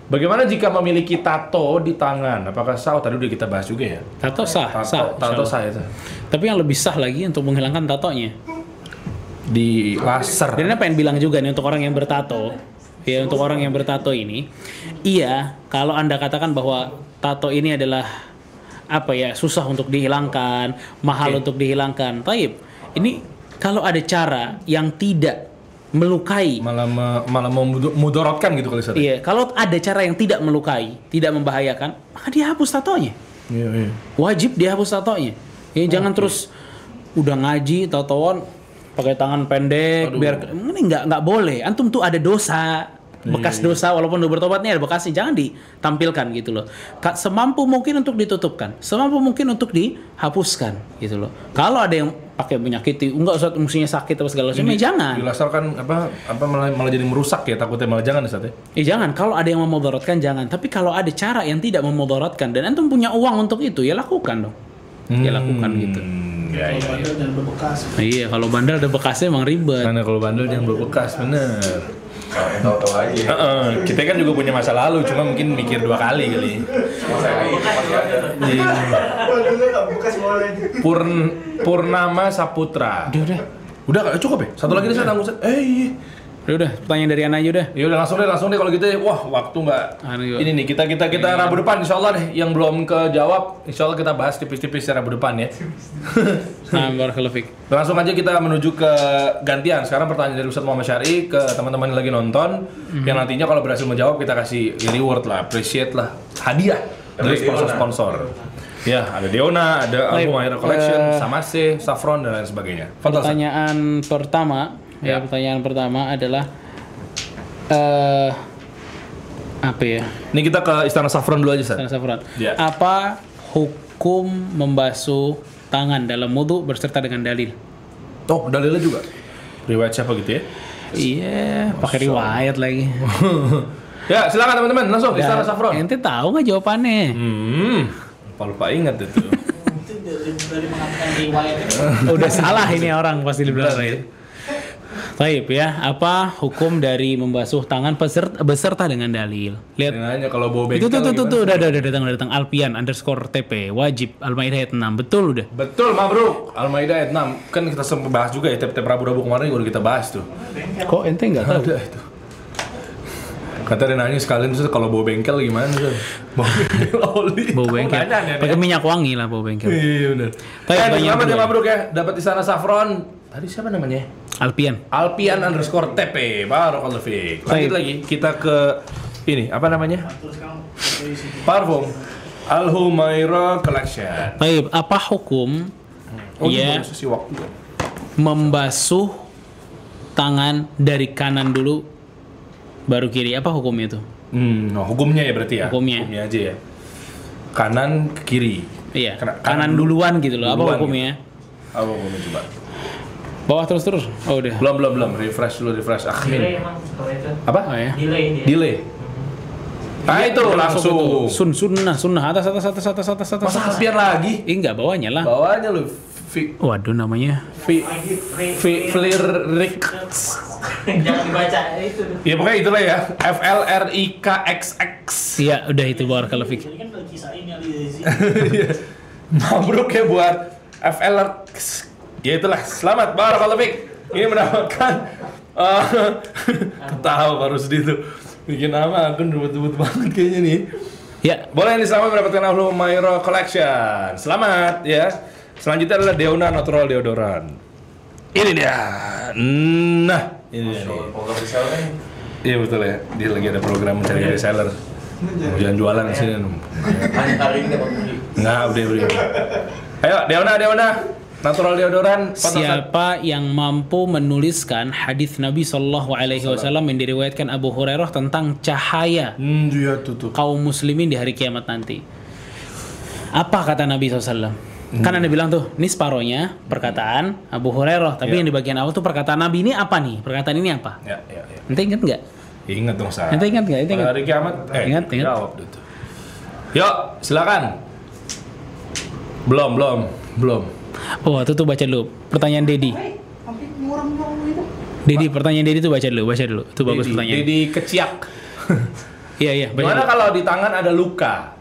Bagaimana jika memiliki tato di tangan? Apakah sah? Tadi udah kita bahas juga ya. Tato sah, sah. Tato, tato insya sah itu. Tapi yang lebih sah lagi untuk menghilangkan tatonya. Di laser. Dan apa yang bilang juga nih untuk orang yang bertato, ya untuk orang yang bertato ini, iya kalau anda katakan bahwa tato ini adalah apa ya susah untuk dihilangkan, mahal Oke. untuk dihilangkan. Taib, ini kalau ada cara yang tidak melukai, malah me- malah memudorotkan gitu Ustaz. iya kalau ada cara yang tidak melukai, tidak membahayakan, maka dia hapus tatonya. Iya, iya. Wajib dihapus tatonya. Ya jangan terus udah ngaji tatoan pakai tangan pendek biar ini nggak nggak boleh. Antum tuh ada dosa bekas dosa walaupun udah bertobat nih ada bekasnya jangan ditampilkan gitu loh. Semampu mungkin untuk ditutupkan, semampu mungkin untuk dihapuskan gitu loh. Kalau ada yang pakai menyakiti, enggak usah mestinya sakit atau segala macam, ya jangan. Kan apa apa malah, malah jadi merusak ya takutnya malah jangan Ustaz ya. Ya jangan, kalau ada yang memudaratkan jangan. Tapi kalau ada cara yang tidak memudaratkan dan antum punya uang untuk itu, ya lakukan dong. Ya lakukan gitu. Hmm, ya, iya, iya. Nah, iya, kalau bandel ada bekasnya emang ribet. Karena kalau bandel jangan berbekas bener. Tahu-tahu aja. ya. Heeh, kita kan juga punya masa lalu, cuma mungkin mikir dua kali kali. Iya. Purn Purnama Saputra. Udah, udah. Udah cukup ya? Satu lagi nih saya tanggung. Eh, iya. Udah, udah. Pertanyaan dari Ana aja udah. Ya udah langsung deh, langsung deh kalau gitu ya. Wah, waktu nggak. Anu. Ini nih kita kita kita Rabu depan Insya Allah deh. Yang belum kejawab, Insya Allah kita bahas tipis-tipis ya Rabu depan ya. Nah, fik. Langsung aja kita menuju ke gantian. Sekarang pertanyaan dari Ustadz Muhammad Syari ke teman-teman yang lagi nonton. Yang nantinya kalau berhasil menjawab kita kasih reward lah, appreciate lah, hadiah dari sponsor-sponsor. Ya, ada Deona, ada Album Collection, eh, Samase, Saffron dan lain sebagainya. Pertanyaan pertama, ya, Ya. pertanyaan pertama adalah eh apa ya? Ini kita ke Istana Saffron dulu aja, Ustaz. Sana Safran. Ya. Apa hukum membasuh tangan dalam wudhu berserta dengan dalil? Oh, dalilnya juga. Riwayat siapa gitu ya? Iya, pakai riwayat lagi. ya, silakan teman-teman, langsung Ya, Istana Saffron. Ente tahu nggak jawabannya? Hmm, lupa ingat itu. Udah salah ini orang pasti di belakang. Taib ya, apa hukum dari membasuh tangan beserta, beserta dengan dalil? Lihat Nanya kalau bawa bengkel itu tuh tuh tuh, tuh udah udah udah datang udah datang Alpian underscore TP wajib Al-Maidah ayat 6 betul udah. Betul, Mabruk. Al-Maidah ayat 6. Kan kita sempat bahas juga ya, tiap-tiap Rabu-Rabu kemarin udah kita bahas tuh. Kok ente nggak tahu? Ada itu. Kata dia nanya sekalian terus kalau bawa bengkel gimana tuh? Bawa bengkel oli. Bau bengkel. Pakai ya. minyak wangi lah bau bengkel. Iya benar. Tapi Eh, pertanyaan selamat ya. Mabruk ya. Dapat di sana Saffron. Tadi siapa namanya? Alpian. Alpian underscore TP. Barakallahu fiik. Lanjut lagi. Kita ke ini apa namanya? Parfum. Al Humaira Collection. Baik, apa hukum Oh, ya waktu. membasuh tangan dari kanan dulu baru kiri? Apa hukumnya itu? Hmm, no, hukumnya ya berarti ya. Hukumnya. aja ya. Kanan ke kiri. Iya, Kanan- kanan, duluan gitu loh. Apa duluan hukumnya? Apa hukumnya coba? Bawah terus terus. Oh udah. Belum belum belum. Refresh dulu refresh. Delay Akhir. emang kalau itu. Apa? Oh ya. Delay dia. Delay. Nah itu langsung. itu. Sun sunnah sunnah atas atas atas atas atas atas. Masa atas. Alpian lagi? Ih enggak bawahnya lah. Bawahnya lu. Vi, Waduh namanya. vi, vi, Flirik. Jangan dibaca itu. Ya pokoknya itulah ya. F L R I K X X. Iya udah itu barakallahu fik. Ini kan ini. Iya. Mabruk ya buat F L R. Ya itulah. Selamat barakallahu fik. Ini mendapatkan eh, ketawa baru sedih tuh. Bikin nama akun ribet-ribet banget kayaknya nih. Ya Boleh nih selamat mendapatkan Ahlu Mairo Collection. Selamat ya. Selanjutnya adalah Deona Natural Deodoran. Ini dia. Nah, ini dia. Iya betul ya. Dia lagi ada program mencari reseller. Jangan jualan di sini. Hanya hari ini dapat beli. Nggak, udah udah. Ayo, Deona, Deona. Natural Deodoran. Siapa yang mampu menuliskan hadis Nabi Shallallahu Alaihi Wasallam yang diriwayatkan Abu Hurairah tentang cahaya Hmm, iya tuh tuh. kaum muslimin di hari kiamat nanti? Apa kata Nabi SAW? Kan anda bilang tuh, ini separohnya perkataan Abu Hurairah, tapi Iya. yang di bagian awal tuh perkataan Nabi ini apa nih? Perkataan ini apa? Ya, ya, ya. Ente ingat nggak? Ingat dong, Sa. Ente ingat nggak? Ingat? hari kiamat. Eh, Ingat, ingat. Jawab tuh. Yuk, silakan. Belum, belum, belum. Oh, itu tuh baca dulu. Pertanyaan Dedi. Dedi, pertanyaan Dedi tuh baca dulu, baca dulu. Itu bagus Dedi, pertanyaan. Dedi keciak. Iya, iya, baca Gimana dulu. kalau di tangan ada luka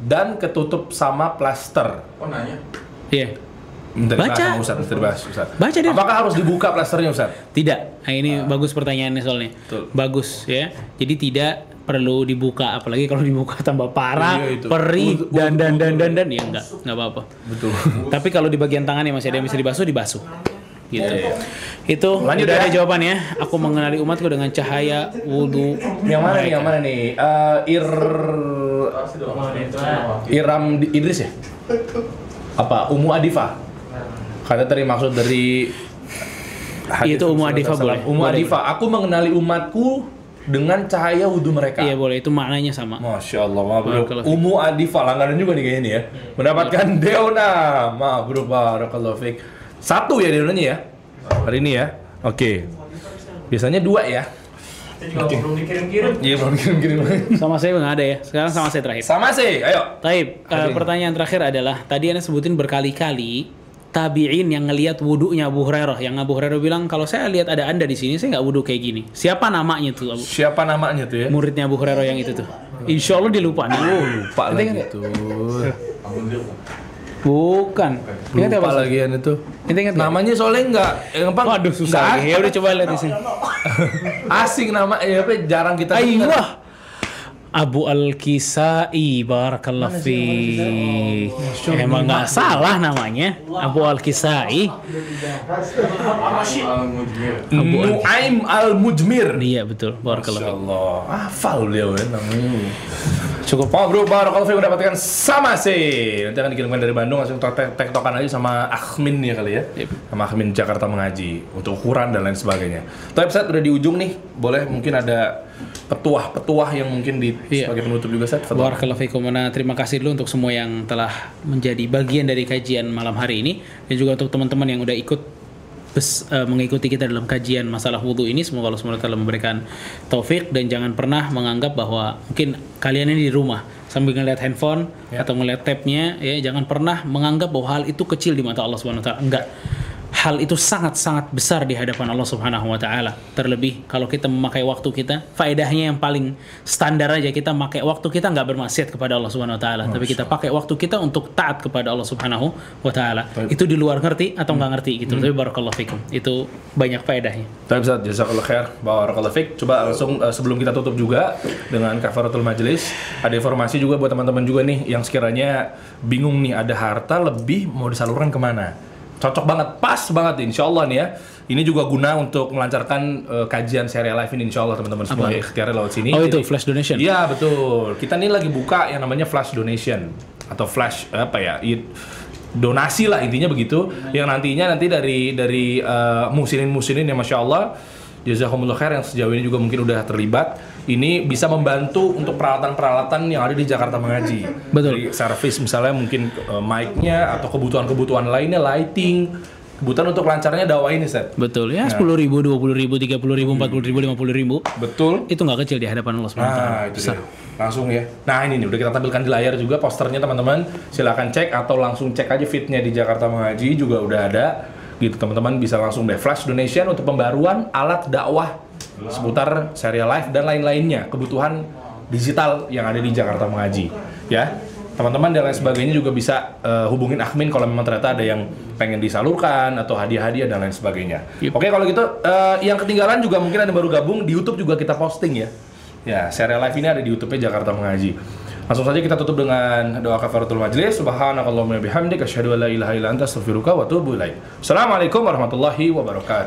dan ketutup sama plaster? Oh nanya. Iya. Bentar, Baca. sama Ustaz, bentar Ustaz. Baca deh. Apakah harus dibuka plasternya, Ustaz? Tidak. Nah, ini bagus pertanyaannya soalnya. Betul. Bagus ya. Jadi tidak perlu dibuka apalagi kalau dibuka tambah parah, Iya, itu. perih Untuk- dan dan untuk- dan dan dan ya enggak, enggak apa-apa. Betul. Tapi kalau di bagian tangan yang masih ada yang bisa dibasuh, dibasuh. Gitu. Iya, iya. Itu Lanjut udah ya. ada jawabannya. Aku mengenali umatku dengan cahaya wudhu. yang mana nih? Yang mana nih? Eh, Ir. Iram Di- Idris ya? Apa? Umu Adifa? Kata tadi maksud dari hadis Itu Adifah SAW. boleh. Ummu Boleh. Adifa, aku mengenali umatku dengan cahaya wudhu mereka. Iya boleh, itu maknanya sama. Masya Allah, mabruk. Umu Adifa, langganan juga nih kayaknya nih ya. Mendapatkan Deona, mabruk barakallahu fiik. Satu ya Deonanya ya? Hari ini ya? Oke. Biasanya dua ya? Itu juga belum dikirim-kirim. Iya, belum kirim-kirim Sama saya nggak ada ya. Sekarang sama saya terakhir. Sama sih, ayo. Taib, eh, Oke. pertanyaan terakhir adalah tadi anda sebutin berkali-kali tabi'in yang ngelihat wudhunya Abu Hurairah yang Abu Hurairah bilang kalau saya lihat ada anda di sini saya nggak wudhu kayak gini siapa namanya tuh Abu? Siapa namanya tuh ya? muridnya Abu Hurairah yang itu tuh Insya Allah dia lupa nih Lupa Ente lagi. Ampun dia. bukan ingat Lupa apa Ustaz? lagian itu. Ingat nggak? Namanya soalnya enggak, yang apa? waduh susah nggak lagi. ya udah coba lihat di sini asing nama ya apa jarang kita dengar. Abu Al-Kisai Barakallah fi Emang nggak salah namanya. Abu Al-Kisai. Al-Mujmir. Nuaim Al-Mujmir. Iya betul. Barakallah hafal dia ya namanya. Cukup oh bro, Barakallahu Fiik mendapatkan sama sih. Nanti akan dikirimkan dari Bandung langsung tek tektokan aja sama Akhmin ya kali ya. Sama Akhmin Jakarta mengaji untuk ukuran dan lain sebagainya. Tapi Ustaz udah di ujung nih, boleh mungkin ada petuah-petuah yang mungkin di Iya. sebagai penutup juga. Fadhal. Barakallahu fikum. Nah, terima kasih dulu untuk semua yang telah menjadi bagian dari kajian malam hari ini dan juga untuk teman-teman yang udah ikut bes- eh, mengikuti kita dalam kajian masalah wudhu ini. Semoga Allah SWT memberikan taufik dan jangan pernah menganggap bahwa mungkin kalian ini di rumah sambil ngeliat handphone atau ngeliat tabnya ya jangan pernah menganggap bahwa hal itu kecil di mata Allah SWT enggak hal itu sangat-sangat besar di hadapan Allah Subhanahu wa taala. Terlebih kalau kita memakai waktu kita, faedahnya yang paling standar aja kita pakai waktu kita nggak bermaksiat kepada Allah Subhanahu wa taala, tapi kita pakai waktu kita untuk taat kepada Allah Subhanahu wa taala. Itu di luar ngerti atau nggak ngerti gitu. Tapi barakallahu fikum. Itu banyak faedahnya. Tapi Ustaz, jazakallah khair, barakallahu fiik. Coba langsung eh, sebelum kita tutup juga dengan kafaratul majelis, ada informasi juga buat teman-teman juga nih yang sekiranya bingung nih ada harta lebih mau disalurkan ke mana? Cocok banget, pas banget insya Allah nih ya. Ini juga guna untuk melancarkan eh, kajian serial live ini insya Allah teman-teman semua ikhtiarnya lewat sini. Oh itu Jadi- flash donation. Iya betul. Kita nih lagi buka yang namanya flash donation atau flash apa ya? it- donasi lah intinya begitu. Yang nantinya nanti dari dari eh, musinin-musinin yang masya Allah jazakumullah khair yang sejauh ini juga mungkin udah terlibat ini bisa membantu untuk peralatan-peralatan yang ada di Jakarta mengaji. Betul. Dari servis misalnya mungkin eh, mic-nya atau kebutuhan-kebutuhan lainnya lighting, kebutuhan untuk lancarnya dakwah ini set. Betul ya, sepuluh ribu, dua puluh ribu, tiga puluh ribu, empat puluh ribu, lima puluh ribu, Betul. itu nggak kecil di hadapan Allah Subhanahu. Nah, itu dia. Langsung ya. Nah, ini nih udah kita tampilkan di layar juga posternya teman-teman. Silakan cek atau langsung cek aja fitnya di Jakarta Mengaji juga udah ada. Gitu teman-teman bisa langsung deh flash donation untuk pembaruan alat dakwah seputar serial live dan lain-lainnya, kebutuhan digital yang ada di Jakarta Mengaji. Ya. Teman-teman dan lain sebagainya juga bisa eh, hubungin Akhmin kalau memang ternyata ada yang pengen disalurkan atau hadiah-hadiah dan lain sebagainya. Yep. Oke, kalau gitu eh, yang ketinggalan juga mungkin ada yang baru gabung di YouTube juga kita posting ya. Ya, serial live ini ada di YouTube-nya Jakarta Mengaji. Langsung saja kita tutup dengan doa kafaratul majlis. Subhanakallahumma bihamdika asyhadu an la ilaha illa anta astaghfiruka wa atubu ilaik. Assalamualaikum warahmatullahi wabarakatuh.